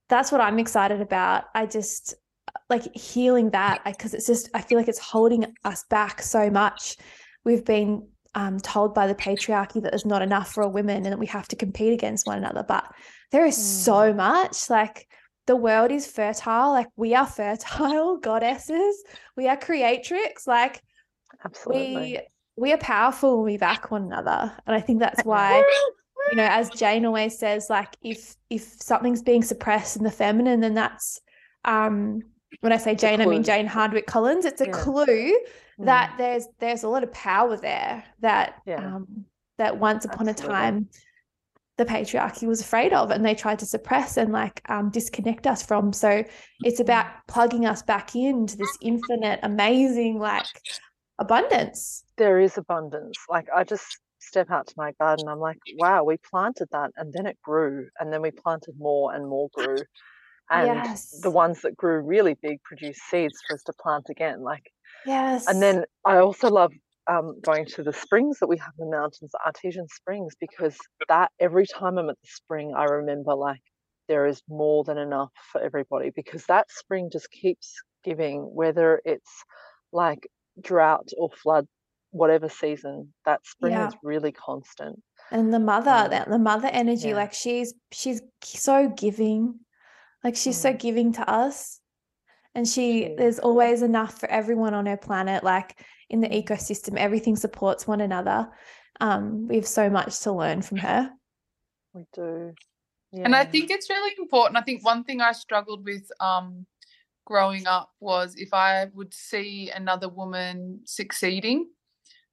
that's what i'm excited about i just like healing that because it's just i feel like it's holding us back so much we've been um, told by the patriarchy that there's not enough for a women and that we have to compete against one another. But there is so Mm. much like the world is fertile. Like we are fertile goddesses. We are creatrix. Like Absolutely. we we are powerful when we back one another. And I think that's why, you know, as Jane always says, like if if something's being suppressed in the feminine, then that's um when I say Jane, I mean. Jane Hardwicke Collings. It's a Yeah. clue Mm. that there's there's a lot of power there that Yeah. um that once upon Absolutely. a time the patriarchy was afraid of and they tried to suppress and like um disconnect us from so it's about plugging us back into this infinite amazing like abundance there is abundance. Like I just step out to my garden, I'm like, wow, we planted that and then it grew. And then we planted more and more grew. And yes the ones that grew really big produced seeds for us to plant again. Like yes and then I also love um, going to the springs that we have in the mountains, the artesian springs, because that every time I'm at the spring, I remember like there is more than enough for everybody because that spring just keeps giving, whether it's like drought or flood, whatever season, that spring Yeah. is really constant. and the mother um, that the mother energy yeah. like she's she's so giving like she's so Mm. giving to us and she She there's always enough for everyone on her planet like in the ecosystem everything supports one another um we have so much to learn from her We do. And I think it's really important. I think one thing I struggled with um, growing up was if I would see another woman succeeding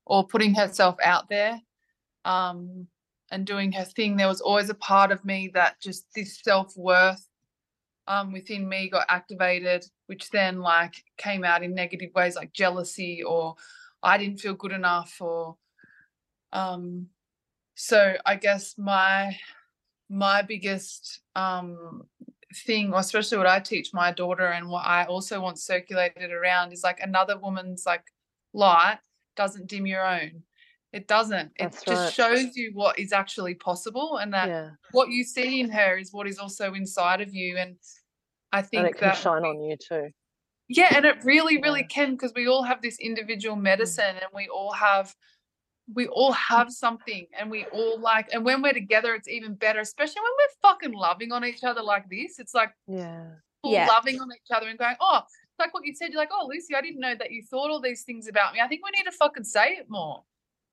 or putting herself out there um, and doing her thing, there was always a part of me that just this self worth um, within me got activated, which then like came out in negative ways like jealousy or I didn't feel good enough or um, so I guess my my biggest um thing or especially what i teach my daughter and what i also want circulated around is like another woman's like light doesn't dim your own it doesn't it That's just right. shows you what is actually possible and that yeah. what you see in her is what is also inside of you and i think And it can that shine on you too. yeah, and it really, really Yeah. can because we all have this individual Mm. medicine and we all have we all have something and we all like and when we're together it's even better, especially when we're fucking loving on each other like this. It's like Yeah. Yeah. loving on each other and going, Oh, it's like what you said, you're like, Oh, Lucy, I didn't know that you thought all these things about me. I think we need to fucking say it more.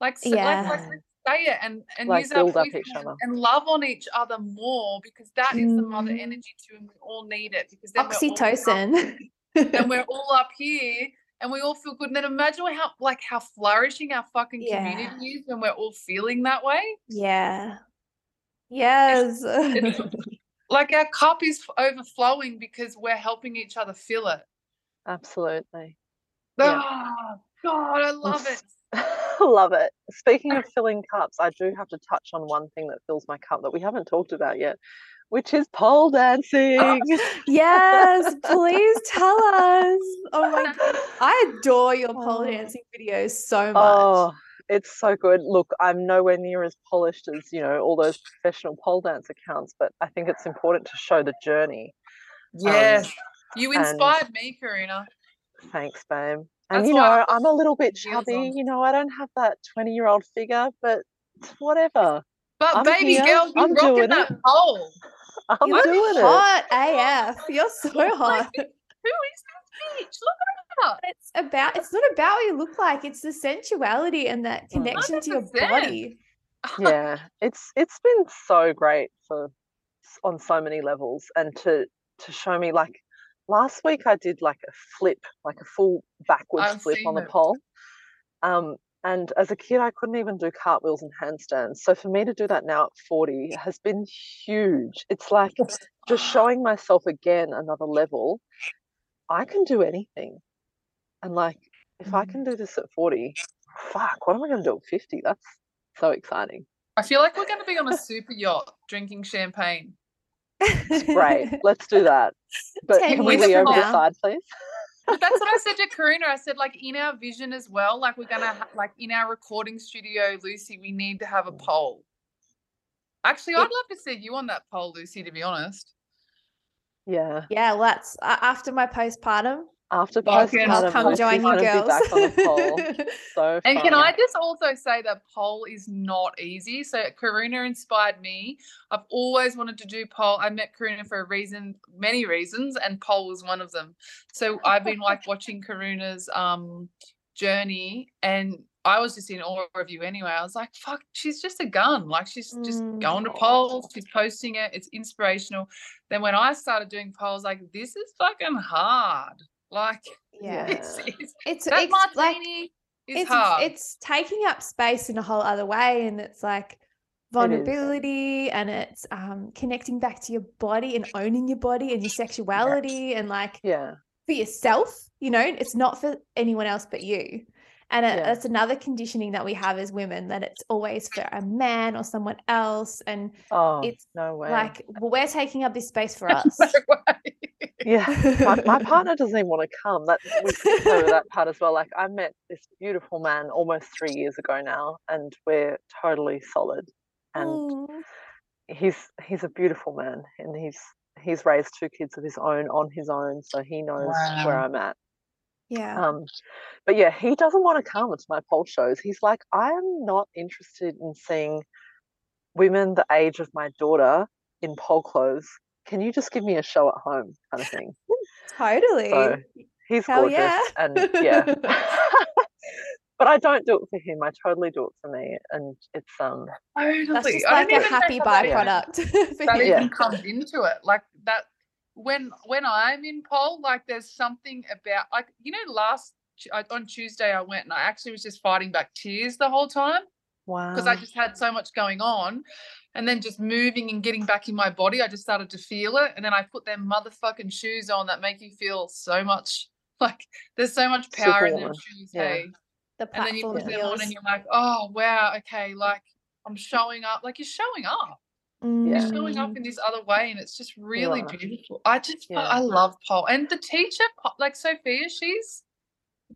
Like, s- like, like Yeah. say it and and Like use our build up each and- other. and love on each other more because that is the mother Mm. energy too and we all need it because then we're all up oxytocin and we're all up here and we all feel good. And then imagine how like how flourishing our fucking Yeah. community is when we're all feeling that way. yeah yes it's- Like our cup is overflowing because we're helping each other fill it. Absolutely. Yeah. Oh God, I love it. Love it. Speaking of filling cups, I do have to touch on one thing that fills my cup that we haven't talked about yet, which is pole oh, dancing. yes please tell us oh my god i adore your pole Oh. dancing videos so much Oh, it's so good. Look, I'm nowhere near as polished as, you know, all those professional pole dance accounts, but I think it's important to show the journey. Um, yes. You and- inspired me, Karuna. Thanks, babe. That's And you know, I'm a little bit chubby. on. You know, I don't have that 20 year old figure, but whatever. But I'm baby here. girl, you I'm rocking doing that it. pole. I'm you look doing it. hot af you're so oh hot Who is this bitch? Look at her. it's about it's not about what you look like it's the sensuality and that mm. connection to your body yeah it's it's been so great for on so many levels and to to show me like last week i did like a flip like a full backwards I've flip on the it. pole um and as a kid i couldn't even do cartwheels and handstands so for me to do that now at 40 has been huge it's like just showing myself again another level i can do anything and like if i Mm. can do this at 40 fuck what am i going to do at 50 that's so exciting I feel like we're going to be on a super yacht drinking champagne. Great, let's do that. But Ten can we years be from over the now. side, please? But that's what I said to Karuna. I said, like, in our vision as well, like, we're going to, ha- like, in our recording studio, Lucy, we need to have a pole. Actually, I'd love to see you on that pole, Lucy, to be honest. Yeah. yeah well that's uh, after my postpartum After Fucking I'll postpartum, come join you wanna be back on the pole. girls. So And can. I just also say that pole is not easy? So Karuna inspired me. I've always wanted to do pole. I met Karuna for a reason, many reasons, and pole was one of them. So I've been like watching Karuna's um journey and I was just in awe of you anyway. I was like, fuck, she's just a gun. Like she's just Mm. going to polls, she's posting it, it's inspirational. Then when I started doing poles, like this is fucking hard. Like yeah. it's, it's It's that it's like is it's hard. it's taking up space in a whole other way and it's like vulnerability and it's um connecting back to your body and owning your body and your sexuality and like Yeah. for yourself you know it's not for anyone else but you and it, Yeah. that's another conditioning that we have as women that it's always for a man or someone else and Oh, It's no way. like well, we're taking up this space for us No way. Yeah. my, my partner doesn't even want to come. That we skipped over that part as well. Like I met this beautiful man almost three years ago now, and we're totally solid. And he's he's a beautiful man, and he's he's raised two kids of his own on his own, so he knows where I'm at. yeah Um, but yeah, he doesn't want to come to my pole shows. He's like, I'm not interested in seeing women the age of my daughter in pole clothes. Can you just give me a show at home, kind of thing? totally So he's Hell gorgeous, yeah. and yeah. but I don't do it for him. I totally do it for me, and it's um, Totally. that's just I like don't a happy how that byproduct for That him. even Yeah. comes into it. Like that when when I'm in pole, like there's something about like you know last I- on Tuesday I went and I actually was just fighting back tears the whole time wow. because I just had so much going on. And then just moving and getting back in my body, I just started to feel it. And then I put them motherfucking shoes on that make you feel so much like there's so much power in them shoes. Yeah. Hey. the And then you put them on and you're like, oh wow, okay, like I'm showing up. Like you're showing up. Yeah. You're showing up in this other way, and it's just really are. beautiful. I just Yeah. I love pole and the teacher, like Sophia, she's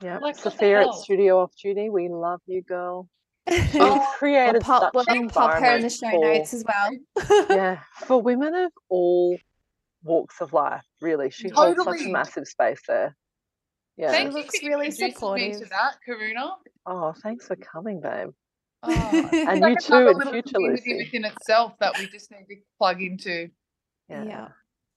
yeah, like, the Sophia at? Studio Off Duty, we love you, girl. She's Oh, we'll created pop, such we'll pop her in the show for notes as well. yeah for women of all walks of life. Really, she holds such a massive space there. Yeah. Thank you looks for really introducing me supportive. to that, Karuna. Oh, thanks for coming, babe. Oh, it's And like you too another in little future, community Lucy. within itself that we just need to plug into. Yeah. Yeah.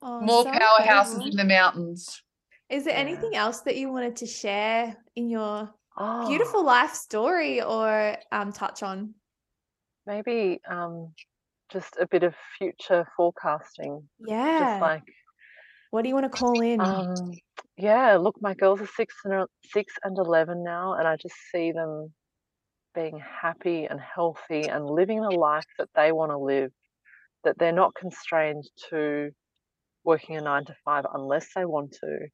Oh, More so powerhouses incredible. in the mountains. Is there Yeah. anything else that you wanted to share in your Oh, beautiful life story or um, touch on? Maybe um, just a bit of future forecasting. Yeah. Just like what do you want to call in? Um, yeah, look, my girls are six and six and eleven now, and I just see them being happy and healthy and living the life that they want to live. That they're not constrained to working a nine to five unless they want to.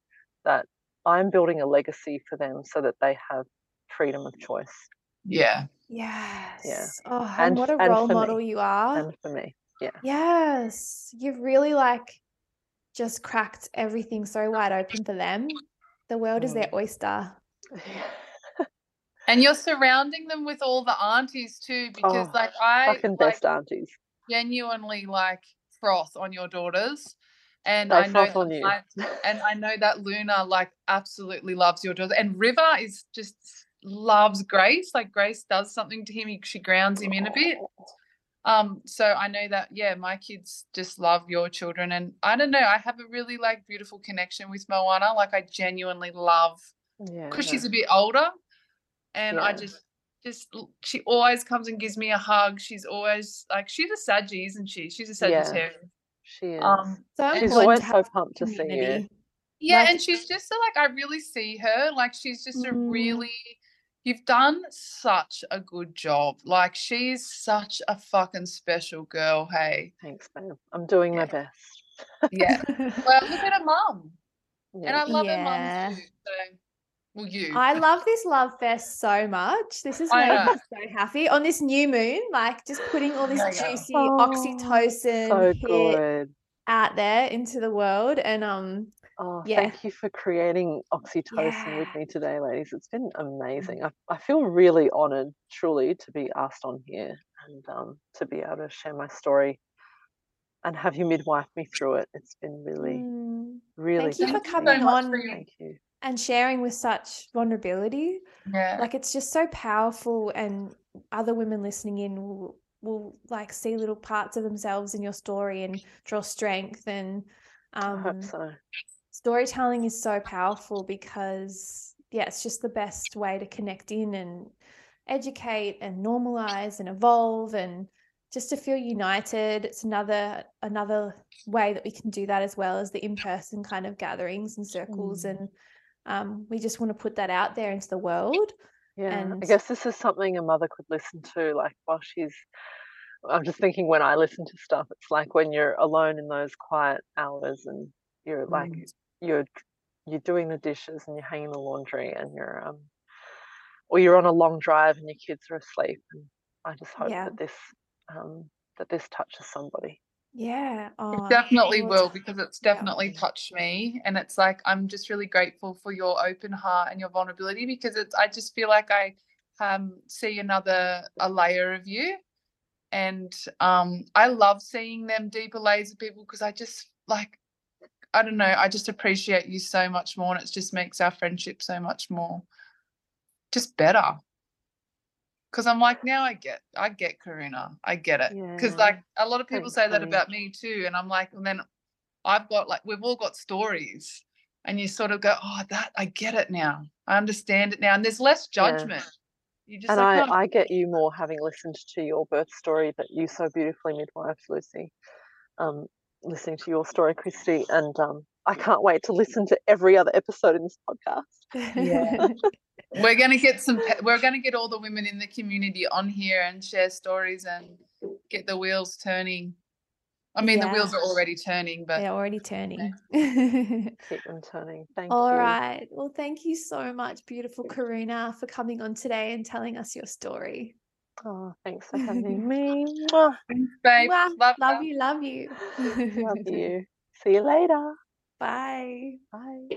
That I'm building a legacy for them so that they have freedom of choice. Yeah. yes. Oh, and, And what a and role for me. model you are. And for me, yeah, Yes. You've really like just cracked everything so wide open for them. The world is their Mm. oyster. And you're surrounding them with all the aunties too, because Oh, like I fucking like, best aunties. genuinely like froth on your daughters. And They I know that. I- and I know that Luna like absolutely loves your daughter. And River is just loves Grace. Like Grace does something to him. he- She grounds him in a bit. Um, so I know that yeah, my kids just love your children. And I don't know, I have a really like beautiful connection with Moana. Like I genuinely love yeah, because she's a bit older and I just just she always comes and gives me a hug. She's always like she's a Saggy, isn't she? She's a Yeah. Sagittarius. She is. Um So she's always so pumped to see you. yeah, Like- and she's just so, like I really see her like she's just a Mm. really you've done such a good job. Like she's such a fucking special girl, hey. Thanks, babe. I'm doing my best. Yeah. well, look at her mum. And I love Yeah. her mum too. So well you. I love this love fest so much. This has I made me so happy on this new moon. Like just putting all this Yeah, yeah. juicy Oh, oxytocin so hit out there into the world, and um, Oh, Yeah. thank you for creating oxytocin with me today, ladies. It's been amazing. I, I feel really honored, truly, to be asked on here and um, to be able to share my story and have you midwife me through it. It's been really, mm, Really, Thank you for coming so on. for your- Thank you. And sharing with such vulnerability. Yeah. Like it's just so powerful, and other women listening in will will like see little parts of themselves in your story and draw strength. And um, so. storytelling is so powerful because yeah, it's just the best way to connect in and educate and normalize and evolve and just to feel united. It's another another way that we can do that as well as the in-person kind of gatherings and circles Mm. and um, we just want to put that out there into the world. Yeah, and- I guess this is something a mother could listen to, like while she's. I'm just thinking when I listen to stuff, it's like when you're alone in those quiet hours and you're like Mm. you're you're doing the dishes and you're hanging the laundry and you're um or you're on a long drive and your kids are asleep and I just hope Yeah. that this um that this touches somebody. Yeah. Oh, It definitely will because it's yeah. definitely touched me. And it's like, I'm just really grateful for your open heart and your vulnerability because it's, I just feel like I um, see another, a layer of you. And um, I love seeing them deeper layers of people because I just like, I don't know, I just appreciate you so much more. And it just makes our friendship so much more just better. Because I'm like, now I get, I get Karuna. I get it. Because Yeah. like a lot of people Thanks, say that about me too. And I'm like, and then I've got like, we've all got stories. And you sort of go, oh, that, I get it now. I understand it now. And there's less Yeah. judgment. You just and like, I, "Oh, I get you more having listened to your birth story that you so beautifully midwifed, Lucy. Um, listening to your story, Christy, and um, I can't wait to listen to every other episode in this podcast. Yeah. we're gonna get some we're gonna get all the women in the community on here and share stories and get the wheels turning i mean the wheels are already turning but They're already turning. Keep them turning. Thank All you. right. Well, thank you so much, beautiful Karuna, for coming on today and telling us your story. Oh, thanks for having me. Mwah. thanks babe Mwah. love, love you, love you. Love you. See you later. Bye. Bye.